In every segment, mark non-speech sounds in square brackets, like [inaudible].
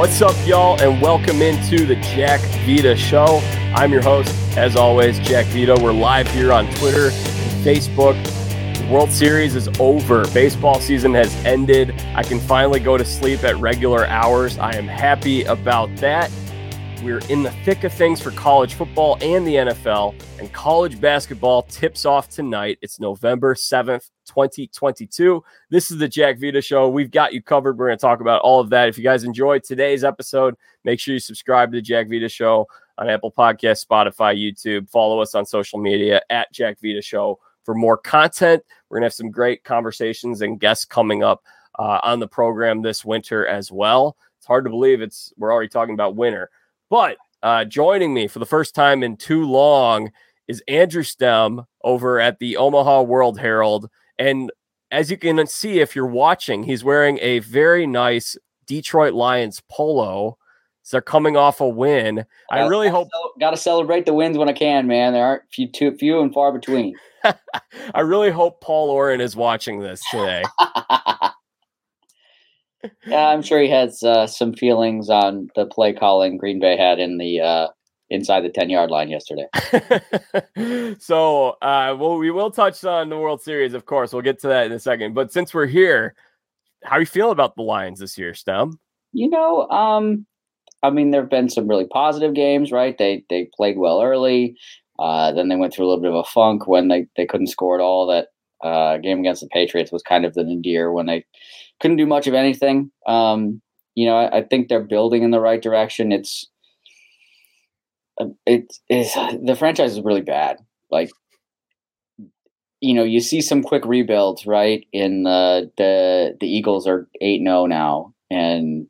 What's up, y'all, and welcome into the Jack Vita Show. I'm your host, as always, Jack Vita. We're live here on Twitter and Facebook. The World Series is over. Baseball season has ended. I can finally go to sleep at regular hours. I am happy about that. We're in the thick of things for college football and the NFL, and college basketball tips off tonight. It's November 7th, 2022. This is the Jack Vita Show. We've got you covered. We're going to talk about all of that. If you guys enjoyed today's episode, make sure you subscribe to the Jack Vita Show on Apple Podcasts, Spotify, YouTube. Follow us on social media at Jack Vita Show for more content. We're going to have some great conversations and guests coming up uh, on the program this winter as well. It's hard to believe it's we're already talking about winter. But uh, joining me for the first time in too long is Andrew Stem over at the Omaha World Herald. And as you can see, if you're watching, he's wearing a very nice Detroit Lions polo. So they're coming off a win. I really hope. Got to celebrate the wins when I can, man. There aren't few, too few and far between. [laughs] I really hope Paul Oren is watching this today. [laughs] yeah, I'm sure he has uh, some feelings on the play calling Green Bay had in the uh, inside the 10 yard line yesterday. [laughs] so, uh, well, we will touch on the World Series, of course. We'll get to that in a second. But since we're here, how are you feel about the Lions this year, Stem? You know, um, I mean, there have been some really positive games, right? They they played well early. Uh, then they went through a little bit of a funk when they, they couldn't score at all. That uh, game against the Patriots was kind of the nadir when they couldn't do much of anything. Um, you know, I, I, think they're building in the right direction. It's uh, it's, it's the franchise is really bad. Like, you know, you see some quick rebuilds, right? In the the the Eagles are eight zero oh now, and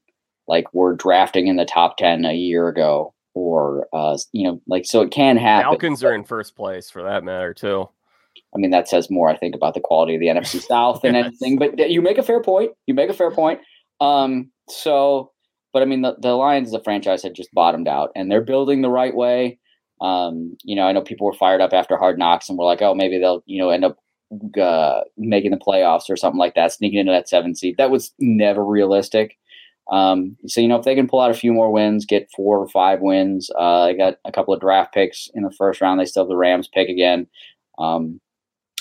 like we're drafting in the top ten a year ago, or uh, you know, like so it can happen. Falcons are in first place for that matter too. I mean, that says more, I think, about the quality of the NFC South than [laughs] anything. But you make a fair point. You make a fair point. Um, so, but I mean, the, the Lions, the franchise, had just bottomed out, and they're building the right way. Um, you know, I know people were fired up after Hard Knocks, and were like, "Oh, maybe they'll, you know, end up uh, making the playoffs or something like that, sneaking into that seven seed." That was never realistic. Um, so you know, if they can pull out a few more wins, get four or five wins, uh, they got a couple of draft picks in the first round. They still have the Rams pick again. Um,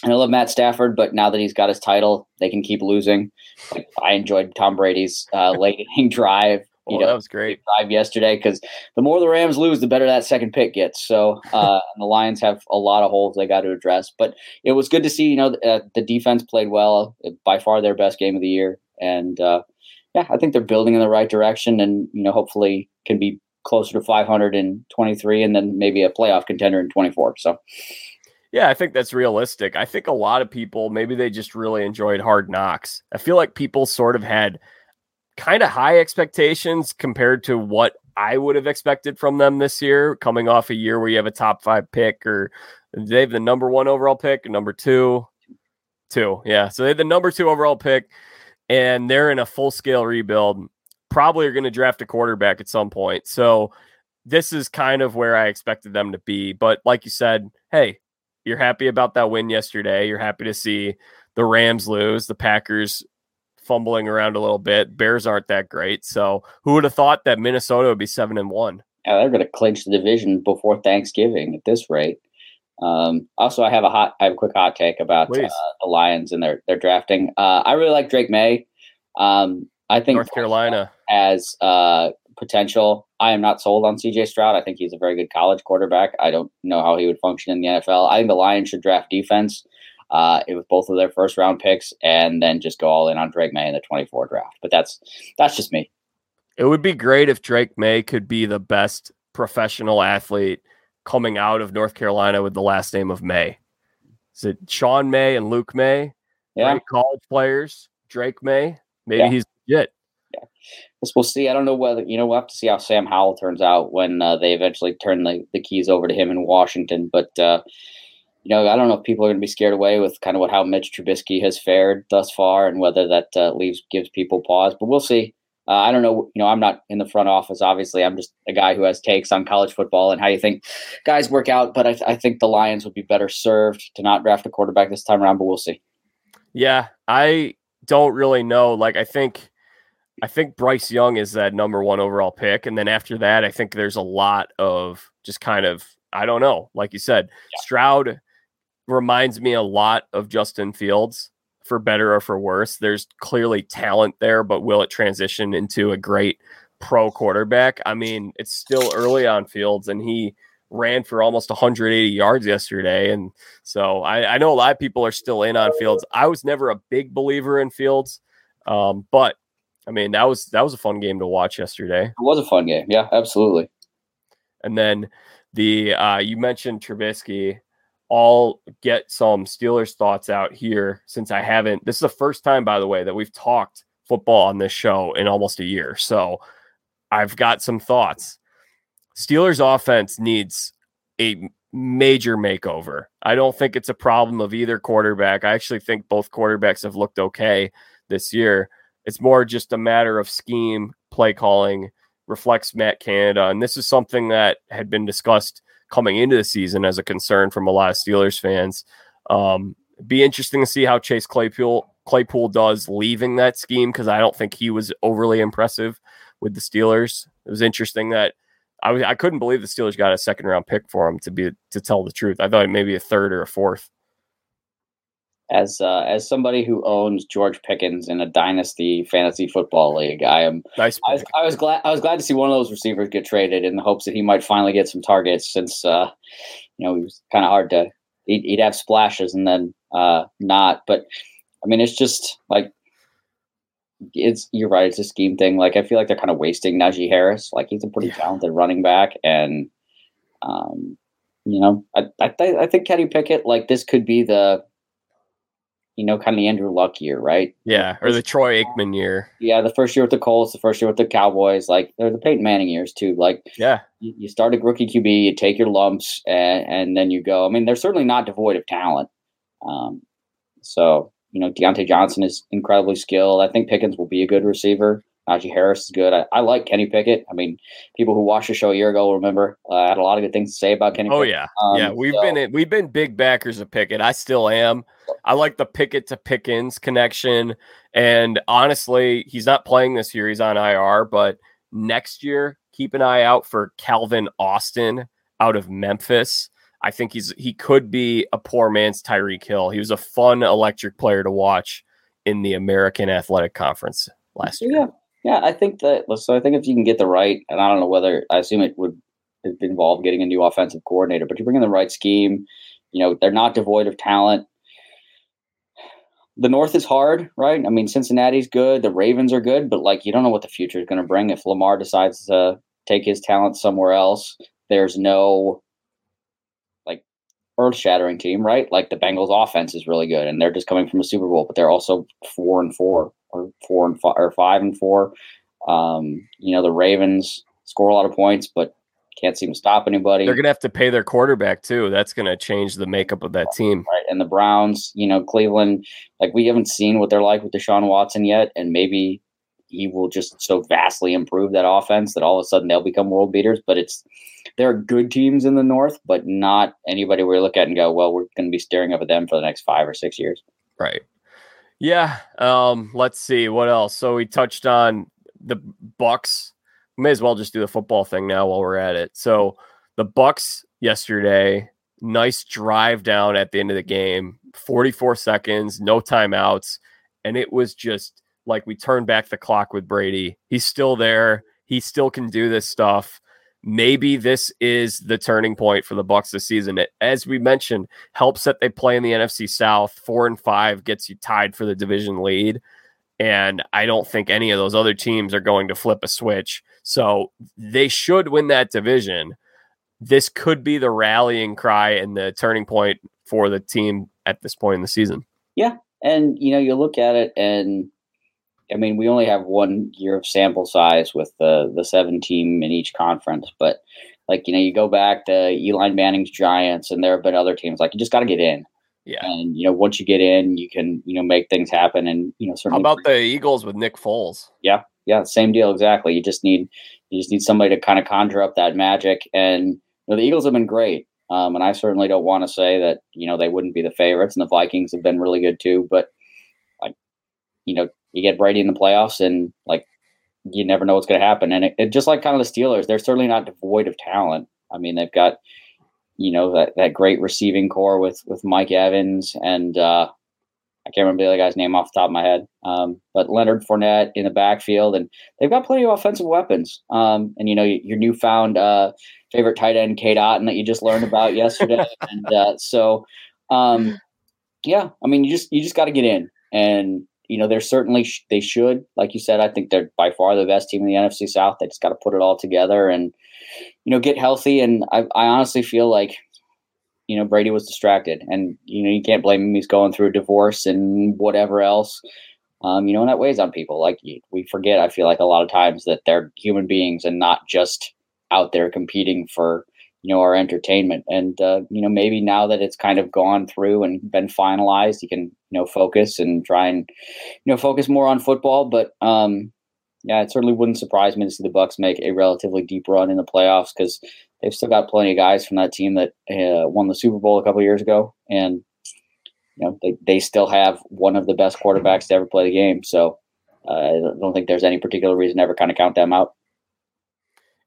and I love Matt Stafford, but now that he's got his title, they can keep losing. I enjoyed Tom Brady's uh, [laughs] late drive. You oh, know, that was great Five yesterday because the more the Rams lose, the better that second pick gets. So [laughs] uh, the Lions have a lot of holes they got to address. But it was good to see. You know, uh, the defense played well, by far their best game of the year, and uh, yeah, I think they're building in the right direction, and you know, hopefully can be closer to 523, and then maybe a playoff contender in 24. So. Yeah, I think that's realistic. I think a lot of people maybe they just really enjoyed Hard Knocks. I feel like people sort of had kind of high expectations compared to what I would have expected from them this year, coming off a year where you have a top five pick or they have the number one overall pick, number two, two. Yeah. So they have the number two overall pick and they're in a full scale rebuild. Probably are going to draft a quarterback at some point. So this is kind of where I expected them to be. But like you said, hey, you're happy about that win yesterday. You're happy to see the Rams lose, the Packers fumbling around a little bit. Bears aren't that great. So who would have thought that Minnesota would be seven and one? Yeah, they're going to clinch the division before Thanksgiving at this rate. Um, also, I have a hot, I have a quick hot take about uh, the Lions and their their drafting. Uh, I really like Drake Maye. Um, I think North Carolina has uh, potential. I am not sold on CJ Stroud. I think he's a very good college quarterback. I don't know how he would function in the NFL. I think the Lions should draft defense uh, it with both of their first round picks and then just go all in on Drake Maye in the 24 draft. But that's that's just me. It would be great if Drake Maye could be the best professional athlete coming out of North Carolina with the last name of May. Is it Sean May and Luke Maye? Yeah. Great college players. Drake Maye. Maybe yeah. he's legit yeah, guess we'll see. I don't know whether you know we'll have to see how Sam Howell turns out when uh, they eventually turn the, the keys over to him in Washington. But uh, you know, I don't know if people are going to be scared away with kind of what how Mitch Trubisky has fared thus far, and whether that uh, leaves gives people pause. But we'll see. Uh, I don't know. You know, I'm not in the front office. Obviously, I'm just a guy who has takes on college football and how you think guys work out. But I, th- I think the Lions would be better served to not draft a quarterback this time around. But we'll see. Yeah, I don't really know. Like, I think I think Bryce Young is that number one overall pick. And then after that, I think there's a lot of just kind of, I don't know, like you said, yeah. Stroud reminds me a lot of Justin Fields for better or for worse. There's clearly talent there, but will it transition into a great pro quarterback? I mean, it's still early on Fields, and he ran for almost 180 yards yesterday. And so I, I know a lot of people are still in on Fields. I was never a big believer in Fields, um, but I mean that was that was a fun game to watch yesterday. It was a fun game, yeah, absolutely. And then the uh, you mentioned Trubisky. I'll get some Steelers thoughts out here since I haven't. This is the first time, by the way, that we've talked football on this show in almost a year. So I've got some thoughts. Steelers offense needs a major makeover. I don't think it's a problem of either quarterback. I actually think both quarterbacks have looked okay this year. It's more just a matter of scheme, play calling, reflects Matt Canada. And this is something that had been discussed coming into the season as a concern from a lot of Steelers fans. Um, be interesting to see how Chase Claypool Claypool does leaving that scheme because I don't think he was overly impressive with the Steelers. It was interesting that I was I couldn't believe the Steelers got a second round pick for him to be to tell the truth. I thought maybe a third or a fourth as uh, as somebody who owns George Pickens in a dynasty fantasy football league, I am. Nice. I was, I was, glad. I was glad to see one of those receivers get traded in the hopes that he might finally get some targets. Since uh, you know he was kind of hard to. He'd, he'd, have splashes and then uh, not. But I mean, it's just like it's. You're right. It's a scheme thing. Like I feel like they're kind of wasting Najee Harris. Like he's a pretty yeah. talented running back, and um, you know, I I, th- I think Kenny Pickett like this could be the you know, kind of the Andrew Luck year, right? Yeah, or the Troy Aikman year. Yeah, the first year with the Colts, the first year with the Cowboys, like they're the Peyton Manning years too. Like, yeah, you, you start a rookie QB, you take your lumps, and, and then you go. I mean, they're certainly not devoid of talent. Um, so you know, Diontae Johnson is incredibly skilled. I think Pickens will be a good receiver. Najee Harris is good. I, I, like Kenny Pickett. I mean, people who watched the show a year ago will remember uh, I had a lot of good things to say about Kenny. Oh Pickett. yeah, um, yeah. We've so. been we've been big backers of Pickett. I still am. I like the Pickett to Pickens connection. And honestly, he's not playing this year. He's on IR, but next year, keep an eye out for Calvin Austin out of Memphis. I think he's he could be a poor man's Tyreek Hill. He was a fun electric player to watch in the American Athletic Conference last year. Yeah, yeah, I think that. So I think if you can get the right, and I don't know whether I assume it would involve getting a new offensive coordinator, but you bring in the right scheme. You know, they're not devoid of talent the North is hard, right? I mean, Cincinnati's good, the Ravens are good, but like you don't know what the future is going to bring. If Lamar decides to take his talent somewhere else, there's no like earth shattering team, right? Like the Bengals offense is really good and they're just coming from a Super Bowl, but they're also four and four or four and five or five and four. Um, you know, the Ravens score a lot of points, but can't seem to stop anybody. They're going to have to pay their quarterback too. That's going to change the makeup of that team. Right. And the Browns, you know, Cleveland, like we haven't seen what they're like with Deshaun Watson yet. And maybe he will just so vastly improve that offense that all of a sudden they'll become world beaters. But it's, there are good teams in the North, but not anybody we look at and go, well, we're going to be staring up at them for the next five or six years. Right. Yeah. Um, let's see what else. So we touched on the Bucks may as well just do the football thing now while we're at it. So the Bucks yesterday, nice drive down at the end of the game, 44 seconds, no timeouts, and it was just like we turned back the clock with Brady. He's still there. He still can do this stuff. Maybe this is the turning point for the Bucks this season. It, as we mentioned, helps that they play in the NFC South. Four and five gets you tied for the division lead. And I don't think any of those other teams are going to flip a switch. So they should win that division. This could be the rallying cry and the turning point for the team at this point in the season. Yeah. And, you know, you look at it and I mean, we only have one year of sample size with the the seven team in each conference, but like you know, you go back to Eli Manning's Giants, and there have been other teams. Like you just got to get in. Yeah. And you know, once you get in, you can you know make things happen. And you know, certainly. How about the Eagles with Nick Foles? Yeah, yeah, same deal exactly. You just need you just need somebody to kind of conjure up that magic. And you know, the Eagles have been great. Um, and I certainly don't want to say that you know they wouldn't be the favorites, and the Vikings have been really good too. But like, you know, you get Brady in the playoffs, and like you never know what's going to happen. And it, it, just like kind of the Steelers, they're certainly not devoid of talent. I mean, they've got you know that that great receiving corps with with Mike Evans and uh, I can't remember the other guy's name off the top of my head, um, but Leonard Fournette in the backfield, and they've got plenty of offensive weapons. Um, and you know your newfound uh, favorite tight end, Cade Otton, that you just learned about yesterday, [laughs] and uh, so um, yeah, I mean you just you just got to get in, and you know they're certainly sh- they should, like you said, I think they're by far the best team in the NFC South. They just got to put it all together and you know get healthy. And I, I honestly feel like you know Brady was distracted, and you know you can't blame him. He's going through a divorce and whatever else. Um, you know, and that weighs on people. Like we forget, I feel like a lot of times that they're human beings and not just out there competing for you know our entertainment. And uh, you know, maybe now that it's kind of gone through and been finalized, you can you know focus and try and you know focus more on football. But um, yeah, it certainly wouldn't surprise me to see the Bucks make a relatively deep run in the playoffs because they've still got plenty of guys from that team that uh, won the Super Bowl a couple years ago, and you know they they still have one of the best quarterbacks to ever play the game. So uh, I don't think there's any particular reason to ever kind of count them out.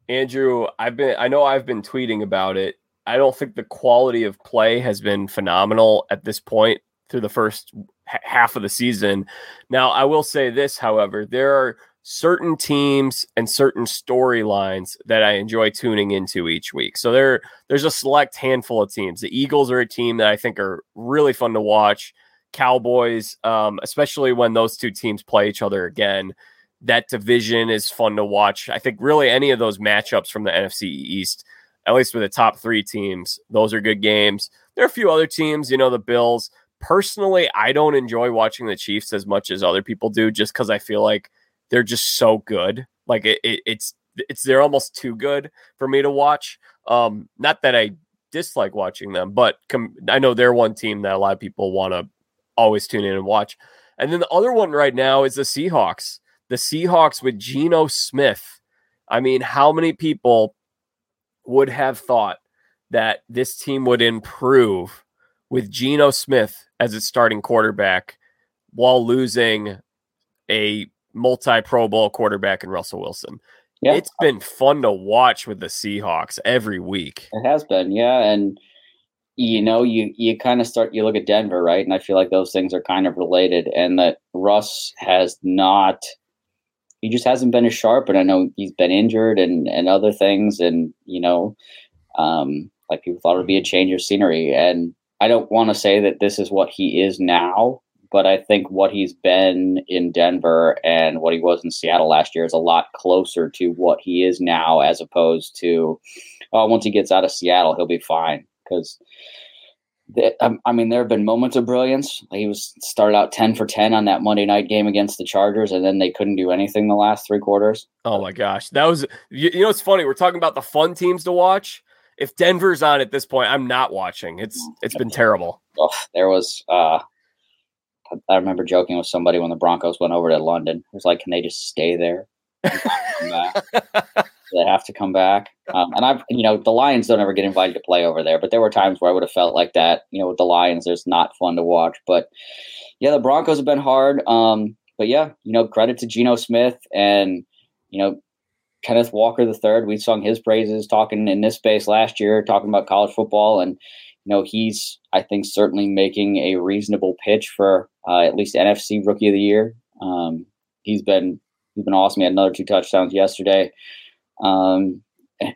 Andrew, I've been I know I've been tweeting about it. I don't think the quality of play has been phenomenal at this point through the first half of the season. Now, I will say this, however, there are certain teams and certain storylines that I enjoy tuning into each week. So there there's a select handful of teams. The Eagles are a team that I think are really fun to watch. Cowboys, um, especially when those two teams play each other again. That division is fun to watch. I think really any of those matchups from the NFC East, at least with the top three teams, those are good games. There are a few other teams, you know, the Bills. Personally, I don't enjoy watching the Chiefs as much as other people do, just because I feel like they're just so good. Like it, it, it's it's they're almost too good for me to watch. Um, not that I dislike watching them, but com- I know they're one team that a lot of people want to always tune in and watch. And then the other one right now is the Seahawks. The Seahawks with Geno Smith. I mean, how many people would have thought that this team would improve with Geno Smith as its starting quarterback while losing a multi Pro Bowl quarterback in Russell Wilson. Yeah. It's been fun to watch with the Seahawks every week. It has been, yeah. And you know, you you kind of start you look at Denver, right? And I feel like those things are kind of related and that Russ has not he just hasn't been as sharp and I know he's been injured and and other things and you know, um like people thought it would be a change of scenery and I don't want to say that this is what he is now but I think what he's been in Denver and what he was in Seattle last year is a lot closer to what he is now, as opposed to, oh, once he gets out of Seattle, he'll be fine. Because, um, I mean, there have been moments of brilliance. He was started out 10 for 10 on that Monday night game against the Chargers, and then they couldn't do anything the last three quarters. Oh, my gosh. That was, you, you know, it's funny. We're talking about the fun teams to watch. If Denver's on at this point, I'm not watching. It's it's been terrible. Oh, there was uh I remember joking with somebody when the Broncos went over to London. It was like, can they just stay there? [laughs] they have to come back. Um, and I've, you know, the Lions don't ever get invited to play over there, but there were times where I would have felt like that. You know, with the Lions, there's not fun to watch. But yeah, the Broncos have been hard. Um, but yeah, you know, credit to Geno Smith and you know Kenneth Walker the third. We sung his praises talking in this space last year, talking about college football, and you know he's I think certainly making a reasonable pitch for uh, at least NFC Rookie of the Year. Um, he's been he's been awesome. He had another two touchdowns yesterday. Um,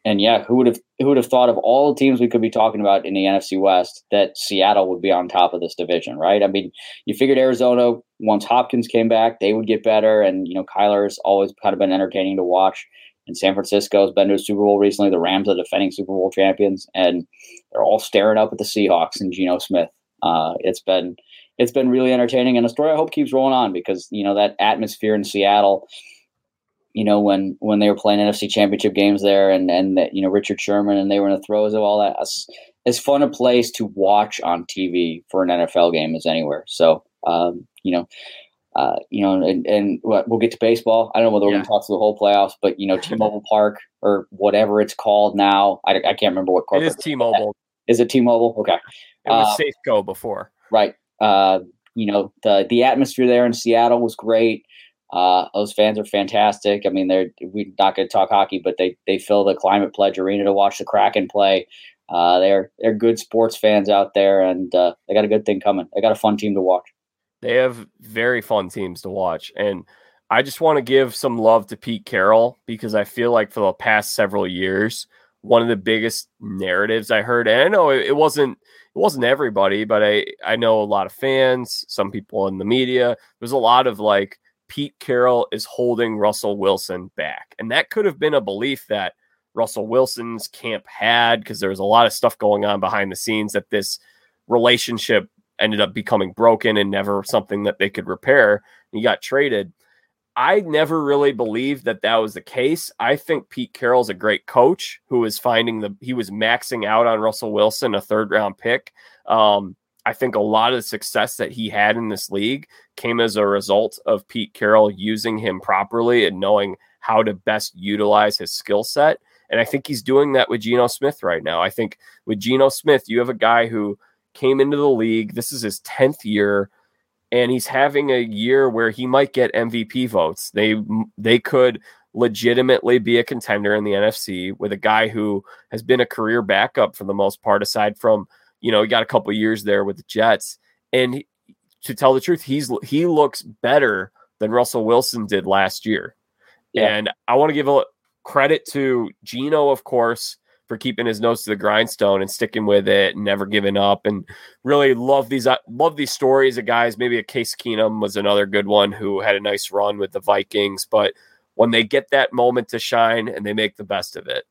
and yeah, who would have who would have thought of all the teams we could be talking about in the NFC West that Seattle would be on top of this division, right? I mean, you figured Arizona once Hopkins came back, they would get better, and you know Kyler's always kind of been entertaining to watch. And San Francisco's been to a Super Bowl recently. The Rams are defending Super Bowl champions, and they're all staring up at the Seahawks and Geno Smith. Uh, it's been it's been really entertaining, and the story I hope keeps rolling on because you know that atmosphere in Seattle. You know when when they were playing NFC Championship games there, and and that you know Richard Sherman and they were in the throes of all that. As, as fun a place to watch on TV for an NFL game as anywhere. So um, you know, uh, you know, and, and we'll get to baseball. I don't know whether we're going to talk through the whole playoffs, but you know, [laughs] T-Mobile Park or whatever it's called now. I, I can't remember what corporate. It is T-Mobile. Is it T-Mobile? Okay. It was uh, Safeco before. Right. Uh, you know, the the atmosphere there in Seattle was great. Uh, those fans are fantastic. I mean, they're we're not going to talk hockey, but they they fill the Climate Pledge Arena to watch the Kraken play. Uh, they're they're good sports fans out there, and uh, they got a good thing coming. They got a fun team to watch. They have very fun teams to watch, and I just want to give some love to Pete Carroll because I feel like for the past several years, one of the biggest narratives I heard, and I know it, wasn't it wasn't everybody, but I I know a lot of fans, some people in the media. There's a lot of like Pete Carroll is holding Russell Wilson back, and that could have been a belief that Russell Wilson's camp had because there was a lot of stuff going on behind the scenes that this relationship ended up becoming broken and never something that they could repair. He got traded. I never really believed that that was the case. I think Pete Carroll's a great coach who is finding the he was maxing out on Russell Wilson, a third round pick. Um, I think a lot of the success that he had in this league came as a result of Pete Carroll using him properly and knowing how to best utilize his skill set. And I think he's doing that with Geno Smith right now. I think with Geno Smith, you have a guy who came into the league. This is his 10th year and he's having a year where he might get MVP votes. They they could legitimately be a contender in the NFC with a guy who has been a career backup for the most part aside from, you know, he got a couple years there with the Jets. And he, to tell the truth, he's he looks better than Russell Wilson did last year. Yeah. And I want to give a credit to Geno, of course, for keeping his nose to the grindstone and sticking with it and never giving up. And really love these uh, love these stories of guys. Maybe a Case Keenum was another good one who had a nice run with the Vikings, but when they get that moment to shine and they make the best of it.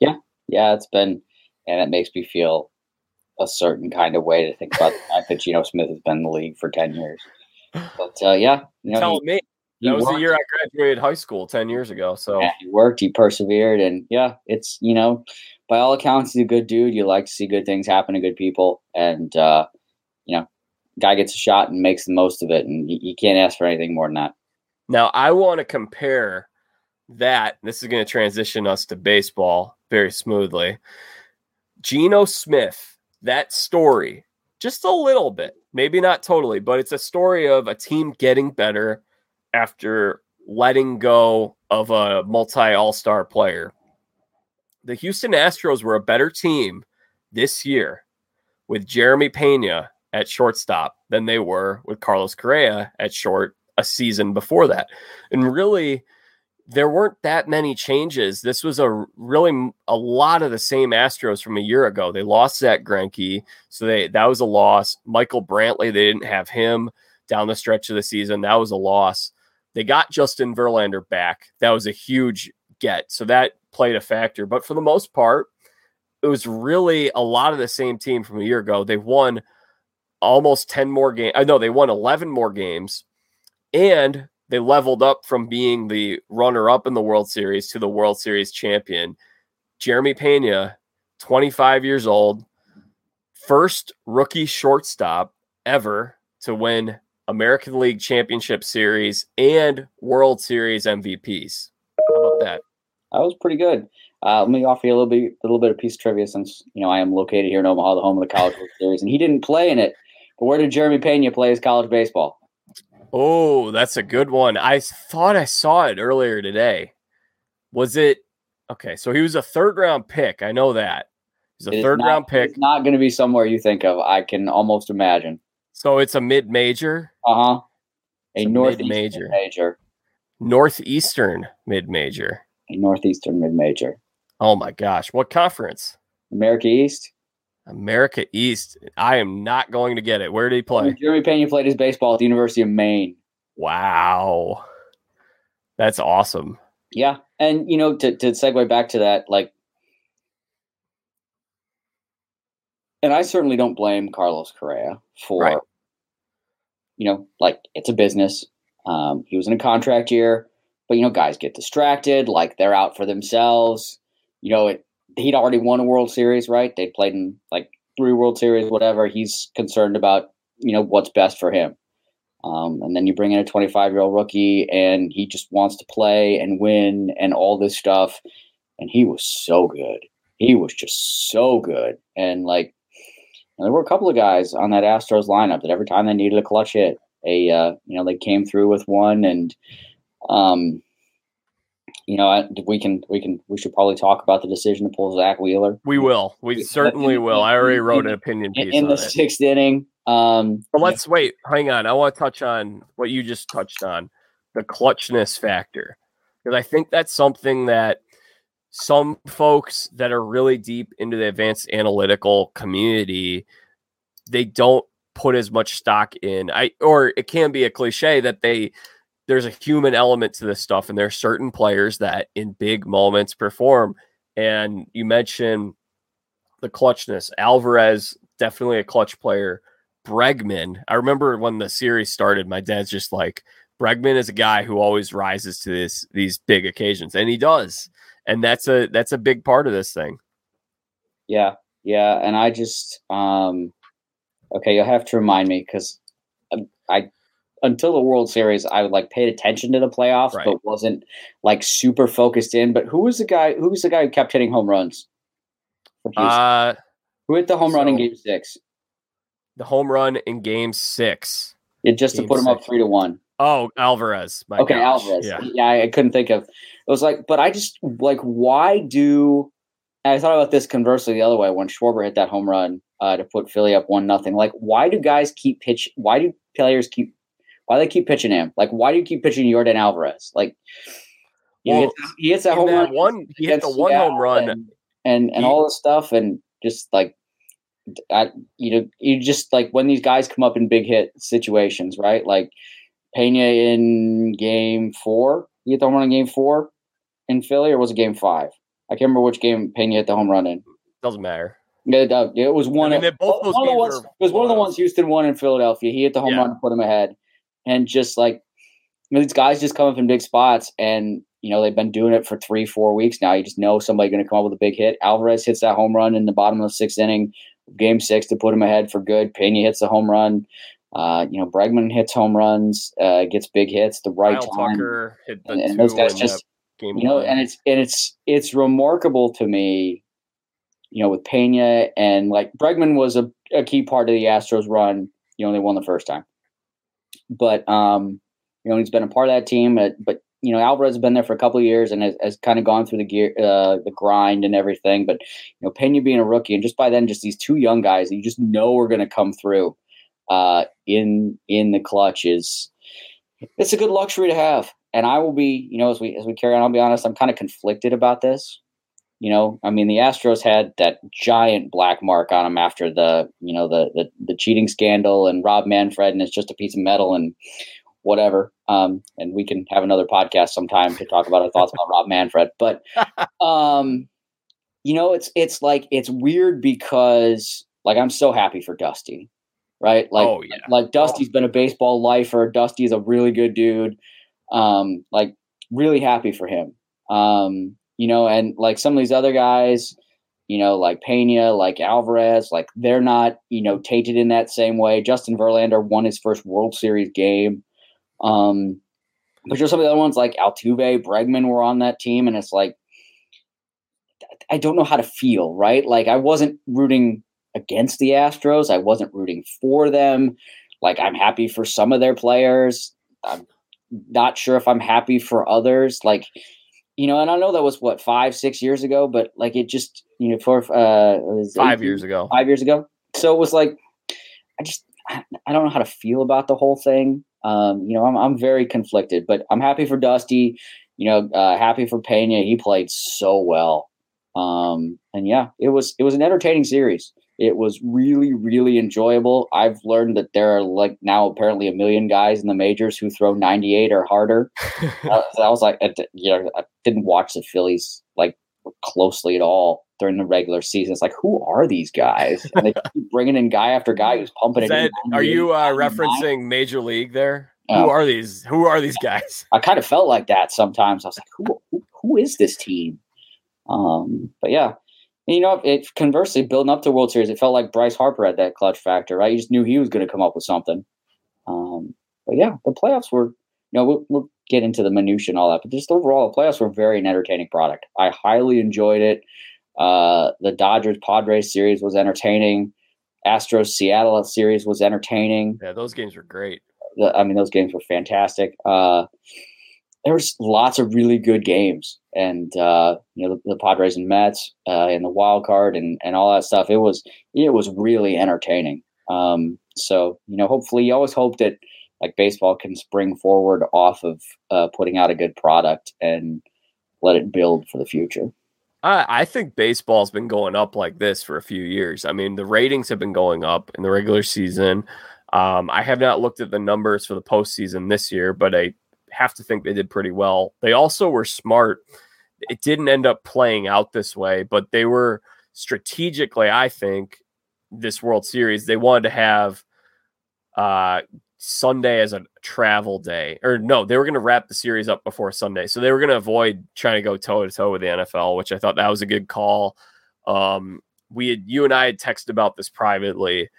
Yeah, yeah, it's been, and it makes me feel a certain kind of way to think about the fact that Geno Smith has been in the league for ten years. But uh, yeah, you know, Tell he, me. That was worked. the year I graduated high school 10 years ago. So yeah, he worked, he persevered, and yeah, it's you know, by all accounts, he's a good dude. You like to see good things happen to good people, and uh, you know, guy gets a shot and makes the most of it, and you, you can't ask for anything more than that. Now, I want to compare that. This is going to transition us to baseball very smoothly. Geno Smith, that story, just a little bit, maybe not totally, but it's a story of a team getting better after letting go of a multi all star player. The Houston Astros were a better team this year with Jeremy Pena at shortstop than they were with Carlos Correa at short a season before that. And really, there weren't that many changes. This was a really a lot of the same Astros from a year ago. They lost Zack Greinke, so they that was a loss. Michael Brantley, they didn't have him down the stretch of the season. That was a loss. They got Justin Verlander back. That was a huge get. So that played a factor. But for the most part, it was really a lot of the same team from a year ago. They won almost 10 more games. I uh, know they won 11 more games and they leveled up from being the runner up in the World Series to the World Series champion. Jeremy Pena, 25 years old, first rookie shortstop ever to win American League Championship Series, and World Series MVPs. How about that? That was pretty good. Uh, let me offer you a little bit, a little bit of piece of trivia since you know I am located here in Omaha, the home of the College World Series, and he didn't play in it. But where did Jeremy Pena play his college baseball? Oh, that's a good one. I thought I saw it earlier today. Was it okay? So he was a third round pick. I know that he's a third not, round pick. not going to be somewhere you think of. I can almost imagine. So it's a mid major. Uh huh. A northeastern major. major. Northeastern mid major. A northeastern mid major. Oh my gosh! What conference? America East. America East. I am not going to get it. Where did he play? Jeremy Pena played his baseball at the University of Maine. Wow. That's awesome. Yeah. And, you know, to, to segue back to that, like, and I certainly don't blame Carlos Correa for, right. you know, like it's a business. Um, he was in a contract year, but you know, guys get distracted, like they're out for themselves. You know, it, he'd already won a World Series, right? They played in like three World Series, whatever. He's concerned about you know what's best for him. Um, and then you bring in a 25 year old rookie, and he just wants to play and win and all this stuff. And he was so good. He was just so good. And like and there were a couple of guys on that Astros lineup that every time they needed a clutch hit, a uh, you know they came through with one, and um, you know I, we can we can we should probably talk about the decision to pull Zack Wheeler. We will. We certainly will. I already wrote an opinion piece in, in the it. sixth inning. Um, but let's wait. Hang on. I want to touch on what you just touched on, the clutchness factor, because I think that's something that some folks that are really deep into the advanced analytical community they don't put as much stock in i or it can be a cliche that they there's a human element to this stuff and there are certain players that in big moments perform. And you mentioned the clutchness. Alvarez definitely a clutch player. Bregman i remember when the series started my dad's just like bregman is a guy who always rises to this these big occasions and he does and that's a that's a big part of this thing. Yeah, yeah, and I just um, okay, you'll have to remind me because I, I until the World Series, I would like paid attention to the playoffs, right. but wasn't like super focused in. But who was the guy? Who was the guy who kept hitting home runs? Uh, who hit the home so run in Game Six? The home run in Game Six. It just game to put him up three to one. Oh, Alvarez. okay, gosh. Alvarez. Yeah. yeah, I couldn't think of. It was like, but I just like, why do? I thought about this conversely the other way when Schwarber hit that home run uh, to put Philly up one nothing. Like, why do guys keep pitch? Why do players keep? Why do they keep pitching him? Like, why do you keep pitching Yordan Alvarez? Like, well, he, hits, he hits that home that run. One, he hit the one home run, and and, and he, all this stuff, and just like I, you know, you just like when these guys come up in big hit situations, right? Like Pena in game four. He hit the home run in game four in Philly, or was it game five? I can't remember which game Pena hit the home run in. Doesn't matter. It, uh, it was one. I mean, of, both one of the ones. It was one of the ones Houston won in Philadelphia. He hit the home yeah. run and put him ahead, and just like you know, these guys just come up in big spots, and you know they've been doing it for three, four weeks now. You just know somebody's going to come up with a big hit. Alvarez hits that home run in the bottom of the sixth inning, game six to put him ahead for good. Pena hits the home run. Uh, you know, Bregman hits home runs, uh, gets big hits the right Kyle time. Tucker hit the and, and those guys just, you know, and it's and it's it's remarkable to me, you know, with Pena and like Bregman was a, a key part of the Astros run. You know, they won the first time, but um, you know, he's been a part of that team. But, but you know, Alvarez has been there for a couple of years and has, has kind of gone through the gear, uh, the grind and everything. But you know, Pena being a rookie and just by then, just these two young guys that you just know are going to come through uh, in in the clutch is it's a good luxury to have. And I will be, you know, as we as we carry on, I'll be honest, I'm kind of conflicted about this. You know, I mean, the Astros had that giant black mark on them after the, you know, the the, the cheating scandal and Rob Manfred, and it's just a piece of metal and whatever. Um, and we can have another podcast sometime to talk about our thoughts about Rob Manfred. But, [laughs] um, you know, it's it's like it's weird because like I'm so happy for Dusty right? Like, oh, yeah. like Dusty's been a baseball lifer. Dusty's a really good dude. Um, like, really happy for him. Um, you know, and like some of these other guys, you know, like Pena, like Alvarez, like they're not, you know, tainted in that same way. Justin Verlander won his first World Series game. Um, but there's some of the other ones like Altuve, Bregman were on that team, and it's like I don't know how to feel, right? Like I wasn't rooting against the Astros. I wasn't rooting for them. Like I'm happy for some of their players. I'm not sure if I'm happy for others. Like, you know, and I know that was what five, six years ago, but like it just, you know, for uh, five years ago, five years ago. So it was like, I just, I don't know how to feel about the whole thing. Um, you know, I'm, I'm very conflicted, but I'm happy for Dusty. You know, uh, happy for Pena. He played so well. Um, and yeah, it was it was an entertaining series. It was really, really enjoyable. I've learned that there are like now apparently a million guys in the majors who throw 98 or harder. [laughs] uh, I was like, I, you know, I didn't watch the Phillies like closely at all during the regular season. It's like, who are these guys? And they keep [laughs] bringing in guy after guy who's pumping that, it. Are you uh, referencing Major League there? who oh. are these? Who are these guys? I kind of felt like that sometimes. I was like, who, who, who is this team? Um, but yeah, and, you know, it conversely building up to World Series, it felt like Bryce Harper had that clutch factor, right? You just knew he was going to come up with something. Um, but yeah, the playoffs were, you know, we'll, we'll get into the minutia and all that, but just overall, the playoffs were very an entertaining product. I highly enjoyed it. Uh, the Dodgers Padres series was entertaining. Astros Seattle series was entertaining. Yeah, those games were great. the, I mean, those games were fantastic. Uh, there was lots of really good games, and uh, you know the, the Padres and Mets uh, and the wild card and and all that stuff. It was it was really entertaining. Um, so you know, hopefully, you always hope that like baseball can spring forward off of uh, putting out a good product and let it build for the future. I, I think baseball's been going up like this for a few years. I mean, the ratings have been going up in the regular season. Um, I have not looked at the numbers for the postseason this year, but I have to think they did pretty well. They also were smart. It didn't end up playing out this way, but they were strategically, I think, this World Series, they wanted to have uh, Sunday as a travel day. Or no, they were going to wrap the series up before Sunday. So they were going to avoid trying to go toe to toe with the NFL, which I thought that was a good call. Um, we had you and I had texted about this privately.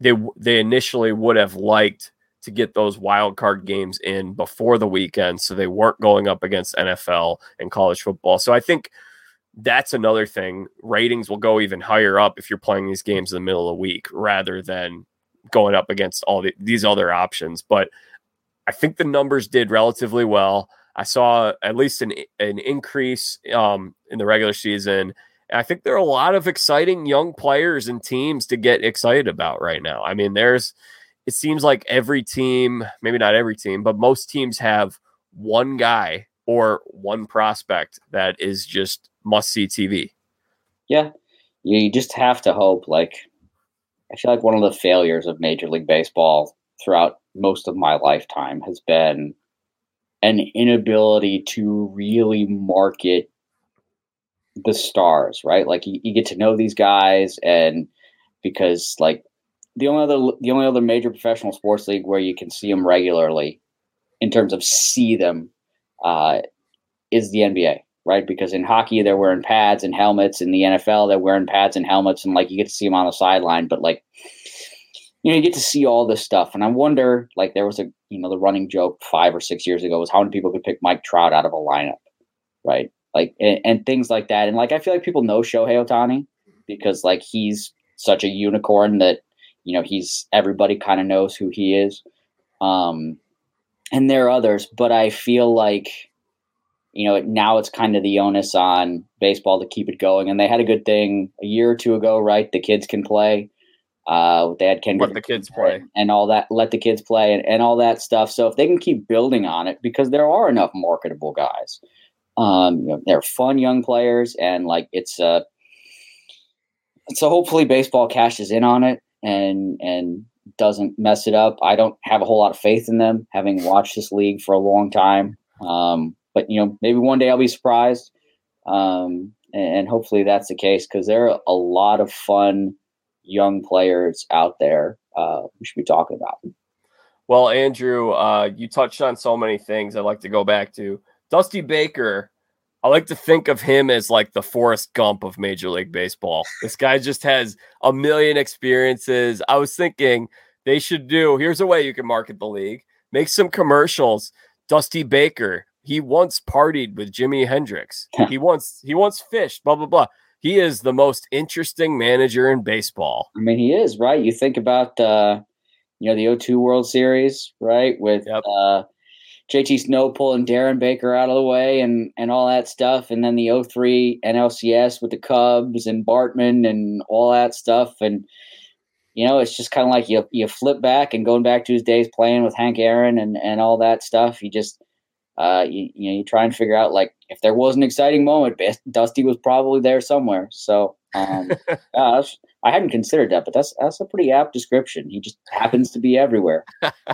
They they initially would have liked to get those wild card games in before the weekend so they weren't going up against NFL and college football. So I think that's another thing. Ratings will go even higher up if you're playing these games in the middle of the week rather than going up against all the, these other options. But I think the numbers did relatively well. I saw at least an an increase um, in the regular season. And I think there are a lot of exciting young players and teams to get excited about right now. I mean, there's it seems like every team, maybe not every team, but most teams have one guy or one prospect that is just must see TV. Yeah. You just have to hope. Like, I feel like one of the failures of Major League Baseball throughout most of my lifetime has been an inability to really market the stars, right? Like, you, you get to know these guys, and because, like, the only other the only other major professional sports league where you can see them regularly, in terms of see them, uh, is the NBA, right? Because in hockey they're wearing pads and helmets, in the NFL they're wearing pads and helmets, and like you get to see them on the sideline, but like you know you get to see all this stuff, and I wonder like there was a you know the running joke five or six years ago was how many people could pick Mike Trout out of a lineup, right? Like and, and things like that, and like I feel like people know Shohei Ohtani because like he's such a unicorn that you know he's everybody kind of knows who he is um and there are others but i feel like you know now it's kind of the onus on baseball to keep it going. And they had a good thing a year or two ago right? The kids can play. Uh they had Ken let the kids play. and all that let the kids play and, and all that stuff. So if they can keep building on it because there are enough marketable guys um you know, they're fun young players and like it's uh so hopefully baseball cashes in on it and and doesn't mess it up. I don't have a whole lot of faith in them, having watched this league for a long time. Um, but you know, maybe one day I'll be surprised, um, and, hopefully that's the case because there are a lot of fun young players out there uh, we should be talking about. Well, Andrew, uh, you touched on so many things I'd like to go back to. Dusty Baker I like to think of him as like the Forrest Gump of Major League Baseball. This guy just has a million experiences. I was thinking they should do here's a way you can market the league make some commercials. Dusty Baker, he once partied with Jimi Hendrix. he once he once fished, blah blah blah. He is the most interesting manager in baseball. I mean, he is, right? You think about uh, you know, the O2 World Series, right? With yep. uh JT Snow pulling Darren Baker out of the way and and all that stuff, and then the 03 NLCS with the Cubs and Bartman and all that stuff, and you know it's just kind of like you you flip back and going back to his days playing with Hank Aaron and and all that stuff. You just uh, you, you know you try and figure out like if there was an exciting moment, [laughs] Dusty was probably there somewhere. So um, [laughs] gosh, I hadn't considered that, but that's that's a pretty apt description. He just happens to be everywhere.